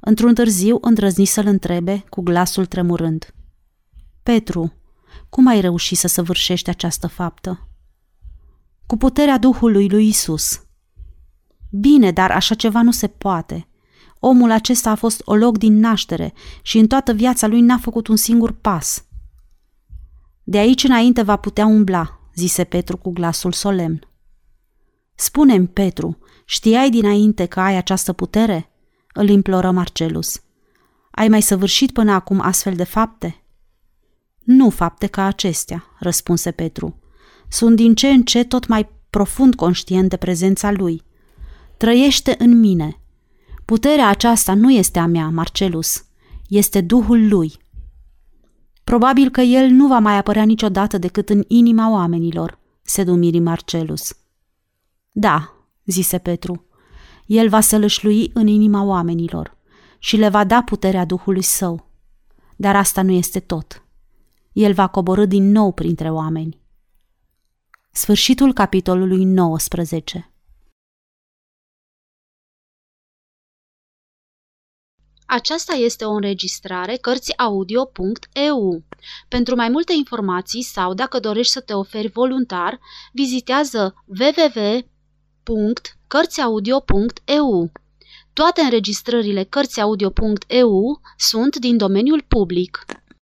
Într-un târziu îndrăzni să-l întrebe, cu glasul tremurând. Petru, cum ai reușit să săvârșești această faptă? Cu puterea Duhului lui Isus. Bine, dar așa ceva nu se poate. Omul acesta a fost o loc din naștere și în toată viața lui n-a făcut un singur pas. De aici înainte va putea umbla, zise Petru cu glasul solemn. Spune-mi, Petru, știai dinainte că ai această putere? Îl imploră Marcelus. Ai mai săvârșit până acum astfel de fapte? Nu fapte ca acestea, răspunse Petru. Sunt din ce în ce tot mai profund conștient de prezența lui. Trăiește în mine. Puterea aceasta nu este a mea, Marcelus. Este Duhul lui. Probabil că el nu va mai apărea niciodată decât în inima oamenilor, se dumiri Marcelus. Da, zise Petru, el va sălășlui în inima oamenilor și le va da puterea Duhului Său. Dar asta nu este tot. El va coborâ din nou printre oameni. Sfârșitul capitolului 19 Aceasta este o înregistrare Cărțiaudio.eu. Pentru mai multe informații sau dacă dorești să te oferi voluntar, vizitează www www.cărțiaudio.eu. Toate înregistrările Cărțiaudio.eu sunt din domeniul public.